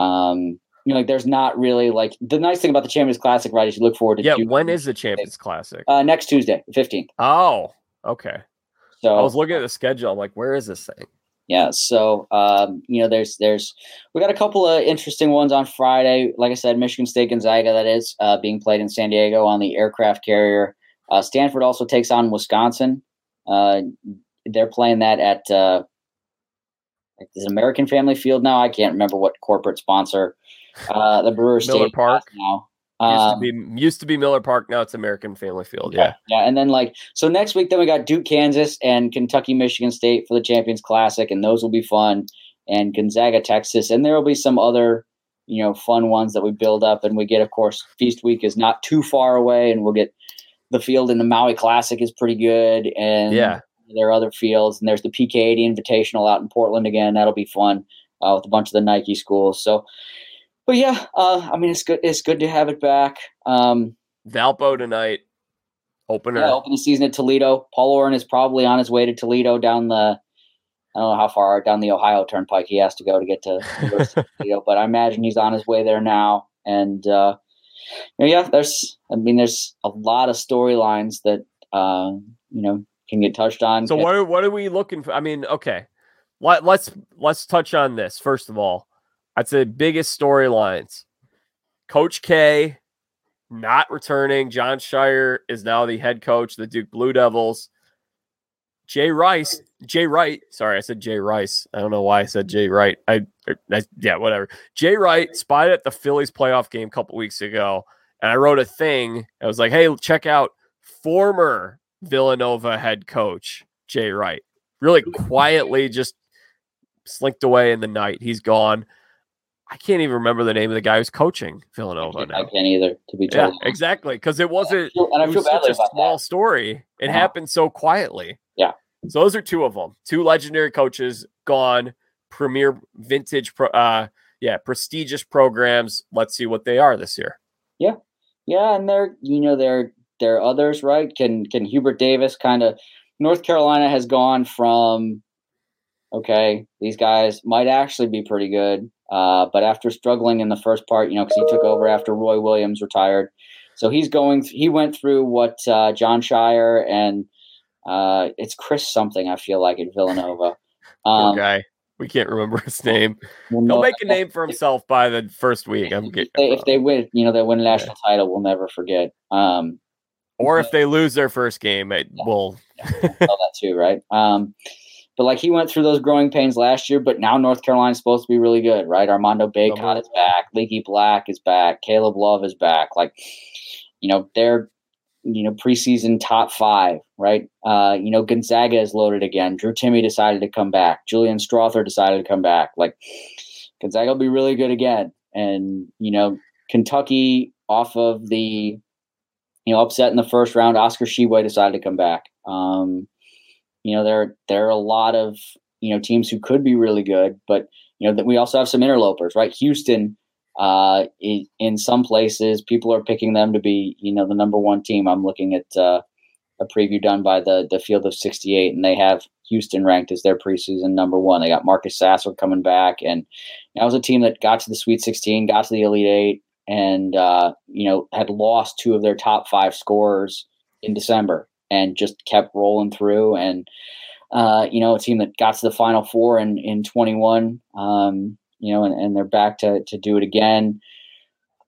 um, you know, like there's not really like the nice thing about the Champions Classic, right? Is you look forward to. Yeah, when is the Champions Classic? Uh, next Tuesday, fifteenth. Oh, okay. So I was looking at the schedule. I'm like, where is this thing? Yeah, so um, you know, there's there's we got a couple of interesting ones on Friday. Like I said, Michigan State Gonzaga that is uh, being played in San Diego on the aircraft carrier. Uh, Stanford also takes on Wisconsin. Uh, they're playing that at uh, is American Family Field now. I can't remember what corporate sponsor uh, the Brewers Miller State Park now. Um, used, to um, be, used to be Miller Park. Now it's American Family Field. Yeah. Yeah. And then, like, so next week, then we got Duke, Kansas, and Kentucky, Michigan State for the Champions Classic. And those will be fun. And Gonzaga, Texas. And there will be some other, you know, fun ones that we build up. And we get, of course, Feast Week is not too far away. And we'll get the field in the Maui Classic is pretty good. And yeah. There are other fields. And there's the PK80 Invitational out in Portland again. That'll be fun uh, with a bunch of the Nike schools. So, but yeah, uh, I mean, it's good. It's good to have it back. Um, Valpo tonight, opener. Yeah, open the season at Toledo. Paul Oren is probably on his way to Toledo down the I don't know how far down the Ohio Turnpike he has to go to get to [laughs] Toledo, but I imagine he's on his way there now. And uh, yeah, there's I mean, there's a lot of storylines that uh, you know can get touched on. So what are, what are we looking for? I mean, okay, Let, let's let's touch on this first of all. I'd say biggest storylines. Coach K not returning. Jon Scheyer is now the head coach the Duke Blue Devils. Jay Rice, Jay Wright, sorry, I said Jay Rice. I don't know why I said Jay Wright. I, er, I yeah, whatever. Jay Wright spied at the Phillies playoff game a couple weeks ago, and I wrote a thing. I was like, hey, check out former Villanova head coach Jay Wright. Really quietly just slinked away in the night. He's gone. I can't even remember the name of the guy who's coaching Villanova now. I can't either, to be yeah, exactly, because it wasn't. And I feel, and I feel such a small that. story. It uh-huh. happened so quietly. Yeah. So those are two of them. Two legendary coaches gone. Premier vintage, pro, uh, yeah, prestigious programs. Let's see what they are this year. Yeah, yeah, and they're you know they're they're others, right? Can can Hubert Davis kind of North Carolina has gone from okay, these guys might actually be pretty good uh, but after struggling in the first part, you know, because he took over after Roy Williams retired, so he's going. He went through what uh, Jon Scheyer and uh, it's Chris something. I feel like at Villanova. Um, guy. We can't remember his name. Well, He'll make a name for himself by the first week. I'm getting. If they, if they win, you know, they win a national yeah. title, we'll never forget. Um, or if they lose their first game, it yeah. will. yeah, we'll tell that too, right? Um, but like he went through those growing pains last year, but now North Carolina's supposed to be really good, right? Armando Bacot is back, Leaky Black is back, Caleb Love is back. Like, you know, they're you know preseason top five, right? Uh, you know, Gonzaga is loaded again. Drew Timme decided to come back. Julian Strawther decided to come back. Like Gonzaga will be really good again, and you know, Kentucky off of the you know upset in the first round. Oscar Tshiebwe decided to come back. Um, you know, there there are a lot of you know teams who could be really good, but you know that we also have some interlopers, right? Houston, uh, in some places, people are picking them to be you know the number one team. I'm looking at uh, a preview done by the the Field of 68, and they have Houston ranked as their preseason number one. They got Marcus Sasser coming back, and that was a team that got to the Sweet 16, got to the Elite Eight, and uh, you know had lost two of their top five scorers in December and just kept rolling through. And uh, you know, a team that got to the Final Four in in 21. Um, you know, and, and they're back to to do it again.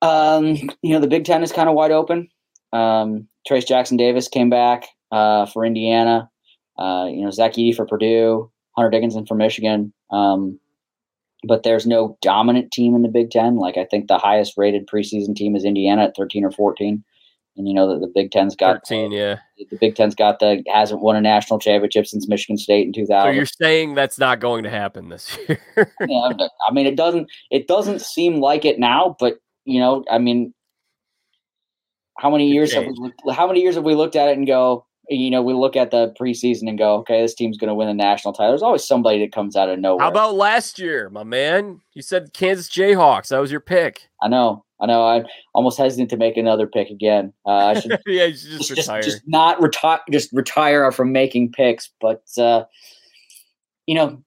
Um, you know, the Big Ten is kind of wide open. Um, Trayce Jackson Davis came back uh, for Indiana. Uh, you know, Zach Edey for Purdue, Hunter Dickinson for Michigan. Um, but there's no dominant team in the Big Ten. Like I think the highest rated preseason team is Indiana at 13 or 14 and you know that the Big Ten's got 13, the, yeah. The Big Ten's got the hasn't won a national championship since Michigan State in 2000. So you're saying that's not going to happen this [laughs] year? yeah, I mean it doesn't it doesn't seem like it now, but you know, I mean, how many years have we, how many years have we looked at it and go, you know, we look at the preseason and go, okay, this team's going to win the national title. There's always somebody that comes out of nowhere. How about last year, my man? You said Kansas Jayhawks. That was your pick. I know. I know. I'm almost hesitant to make another pick again. Uh, I should, [laughs] yeah, should just, just retire. Just, not retire. Just retire from making picks. But uh, you know,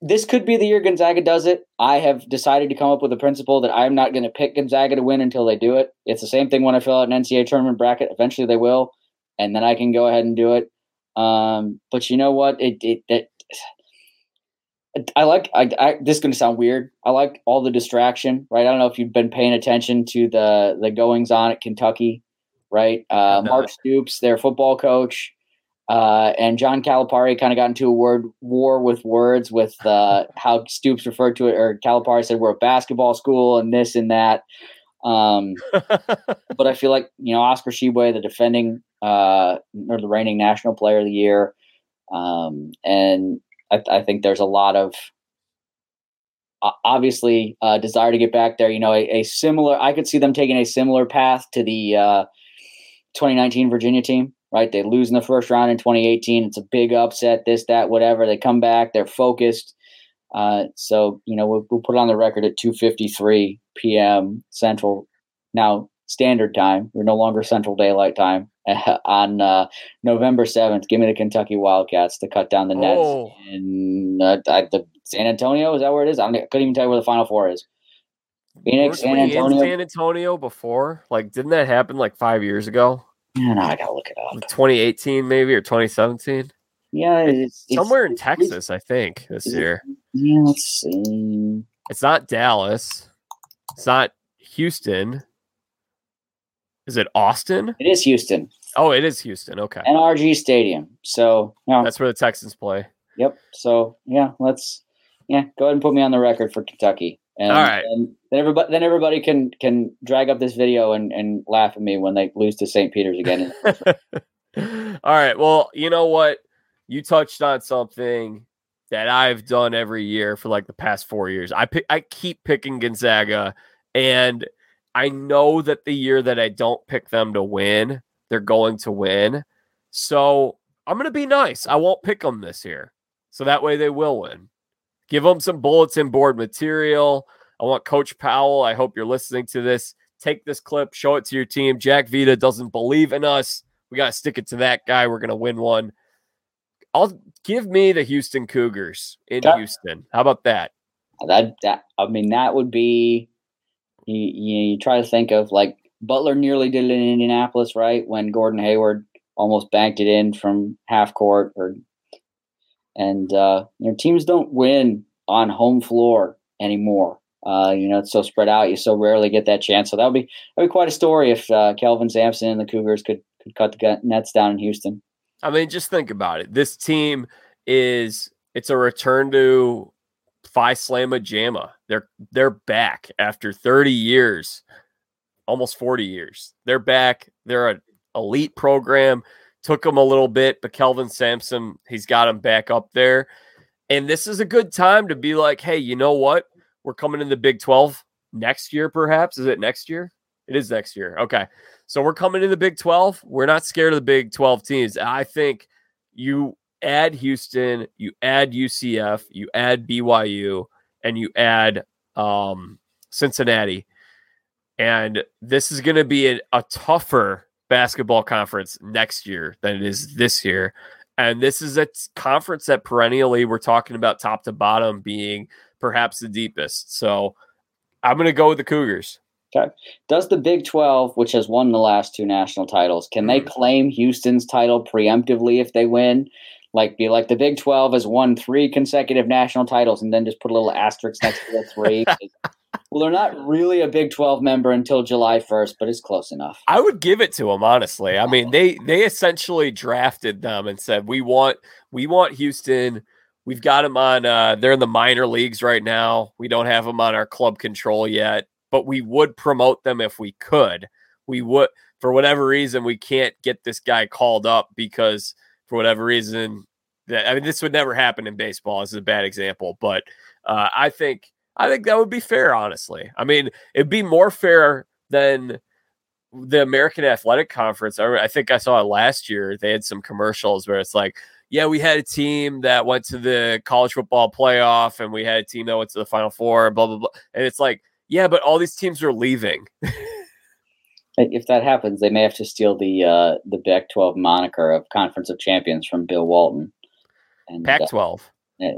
this could be the year Gonzaga does it. I have decided to come up with a principle that I'm not going to pick Gonzaga to win until they do it. It's the same thing when I fill out an NCAA tournament bracket. Eventually, they will and then I can go ahead and do it. Um, but you know what? It it, it I like I, I this is going to sound weird. I like all the distraction, right? I don't know if you've been paying attention to the the goings on at Kentucky, right? Uh, [laughs] Mark Stoops, their football coach, uh, and John Calipari kind of got into a word war with words with uh, [laughs] how Stoops referred to it, or Calipari said we're a basketball school and this and that. Um, [laughs] but I feel like you know Oscar Tshiebwe, the defending uh, or the reigning national player of the year, um, and I, I, think there's a lot of obviously uh, desire to get back there. You know, a, a, similar I could see them taking a similar path to the uh, 2019 Virginia team. Right, they lose in the first round in 2018. It's a big upset. This, that, whatever. They come back. They're focused. Uh, so you know we'll, we'll put it on the record at 2:53 p.m. Central now Standard Time. We're no longer Central Daylight Time, [laughs] on uh, November 7th. Give me the Kentucky Wildcats to cut down the Nets Oh. in uh, the San Antonio. Is that where it is? I, I couldn't even tell you where the Final Four is. Phoenix, San Antonio. San Antonio before? Like, didn't that happen like five years ago? Yeah, no, I gotta look it up. Like 2018 maybe or 2017? Yeah, it's, it's Somewhere in Texas, I think, this year. Yeah, let's see. It's not Dallas. It's not Houston. Is it Austin? It is Houston, Oh, it is Houston. Okay. NRG Stadium. So, yeah, That's where the Texans play. Yep. So yeah, let's yeah go ahead and put me on the record for Kentucky. And, All right. And then everybody then everybody can can drag up this video and, and laugh at me when they lose to St. Peter's again. [laughs] [laughs] All right. Well, you know what? You touched on something that I've done every year for like the past four years. I pick, I keep picking Gonzaga, and I know that the year that I don't pick them to win, they're going to win. So I'm gonna be nice. I won't pick them this year, so that way they will win. Give them some bulletin board material. I want Coach Powell. I hope you're listening to this. Take this clip, show it to your team. Jack Vita doesn't believe in us. We got to stick it to that guy. We're going to win one. I'll give me the Houston Cougars in Okay. Houston. How about that? that that I mean that would be you, you you try to think of like Butler nearly did it in Indianapolis, right? When Gordon Hayward almost banked it in from half court or and uh you know teams don't win on home floor anymore. Uh, you know, it's so spread out. You so rarely get that chance. So that would be that would be quite a story if uh, Kelvin Sampson and the Cougars could could cut the nets down in Houston. I mean, just think about it. This team is it's a return to Phi Slamma Jamma. They're they're back after 30 years, almost 40 years. They're back. They're an elite program. Took them a little bit, but Kelvin Sampson, he's got them back up there. And this is a good time to be like, hey, you know what? We're coming in the Big 12 next year, perhaps. Is it next year? It is next year. Okay. So we're coming in the Big 12. We're not scared of the Big 12 teams. I think you add Houston, you add UCF, you add BYU, and you add um, Cincinnati. And this is going to be a, a tougher basketball conference next year than it is this year. And this is a t- conference that perennially we're talking about top to bottom being perhaps the deepest. So I'm going to go with the Cougars. Okay. Does the Big 12, which has won the last two national titles, can they Mhm. claim Houston's title preemptively if they win? Like, be like the Big 12 has won three consecutive national titles and then just put a little asterisk next to the three? [laughs] well, they're not really a Big 12 member until July 1st, but it's close enough. I would give it to them honestly. I mean, they they essentially drafted them and said we want we want Houston. We've got them on. Uh, they're in the minor leagues right now. We don't have them on our club control yet, but we would promote them if we could. We would, for whatever reason, we can't get this guy called up because for whatever reason, that I mean, this would never happen in baseball. This is a bad example, but uh, I think I think that would be fair. Honestly, I mean, it'd be more fair than the American Athletic Conference. I, I think I saw it last year. They had some commercials where it's like, yeah, we had a team that went to the college football playoff, and we had a team that went to the Final Four, blah blah blah. And it's like, yeah, but all these teams are leaving. [laughs] If that happens, they may have to steal the uh, the Big 12 moniker of Conference of Champions from Bill Walton. And, uh, Pac-12, uh,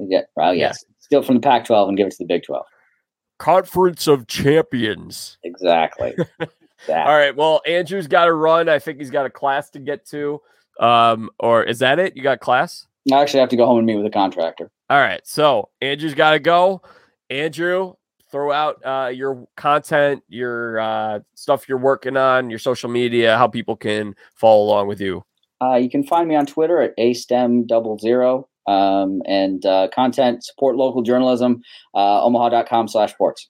yeah, well, Yeah. yes, steal from the Pac 12 and give it to the Big 12. Conference of Champions. Exactly. [laughs] That. All right. Well, Andrew's got to run. I think he's got a class to get to. Um, or is that it? You got class? I actually have to go home and meet with a contractor. All right. So Andrew's got to go. Andrew, throw out uh, your content, your uh, stuff you're working on, your social media, how people can follow along with you. Uh, you can find me on Twitter at astem double zero. Um, and uh, content support local journalism, uh, omaha.com slash sports.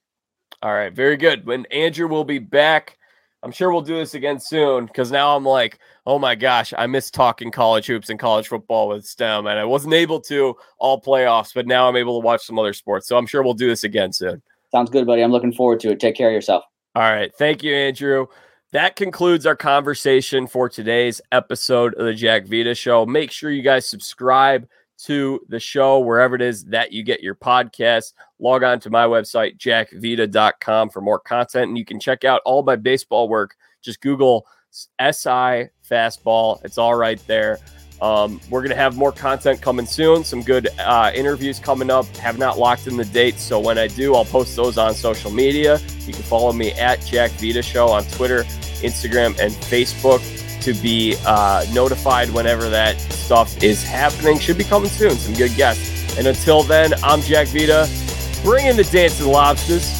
All right. Very good. When Andrew will be back, I'm sure we'll do this again soon because now I'm like, oh my gosh, I miss talking college hoops and college football with STEM, and I wasn't able to all playoffs, but now I'm able to watch some other sports. So I'm sure we'll do this again soon. Sounds good, buddy. I'm looking forward to it. Take care of yourself. All right. Thank you, Andrew. That concludes our conversation for today's episode of the Jack Vita Show. Make sure you guys subscribe to the show wherever it is that you get your podcasts. Log on to my website, jackvita.com, for more content. And you can check out all my baseball work. Just Google SI Fastball. It's all right there. Um, we're going to have more content coming soon, some good uh, interviews coming up. Have not locked in the dates, so when I do, I'll post those on social media. You can follow me at Jack Vita Show on Twitter, Instagram, and Facebook to be uh, notified whenever that stuff is happening. Should be coming soon. Some good guests. And until then, I'm Jack Vita, bringing the dancing lobsters.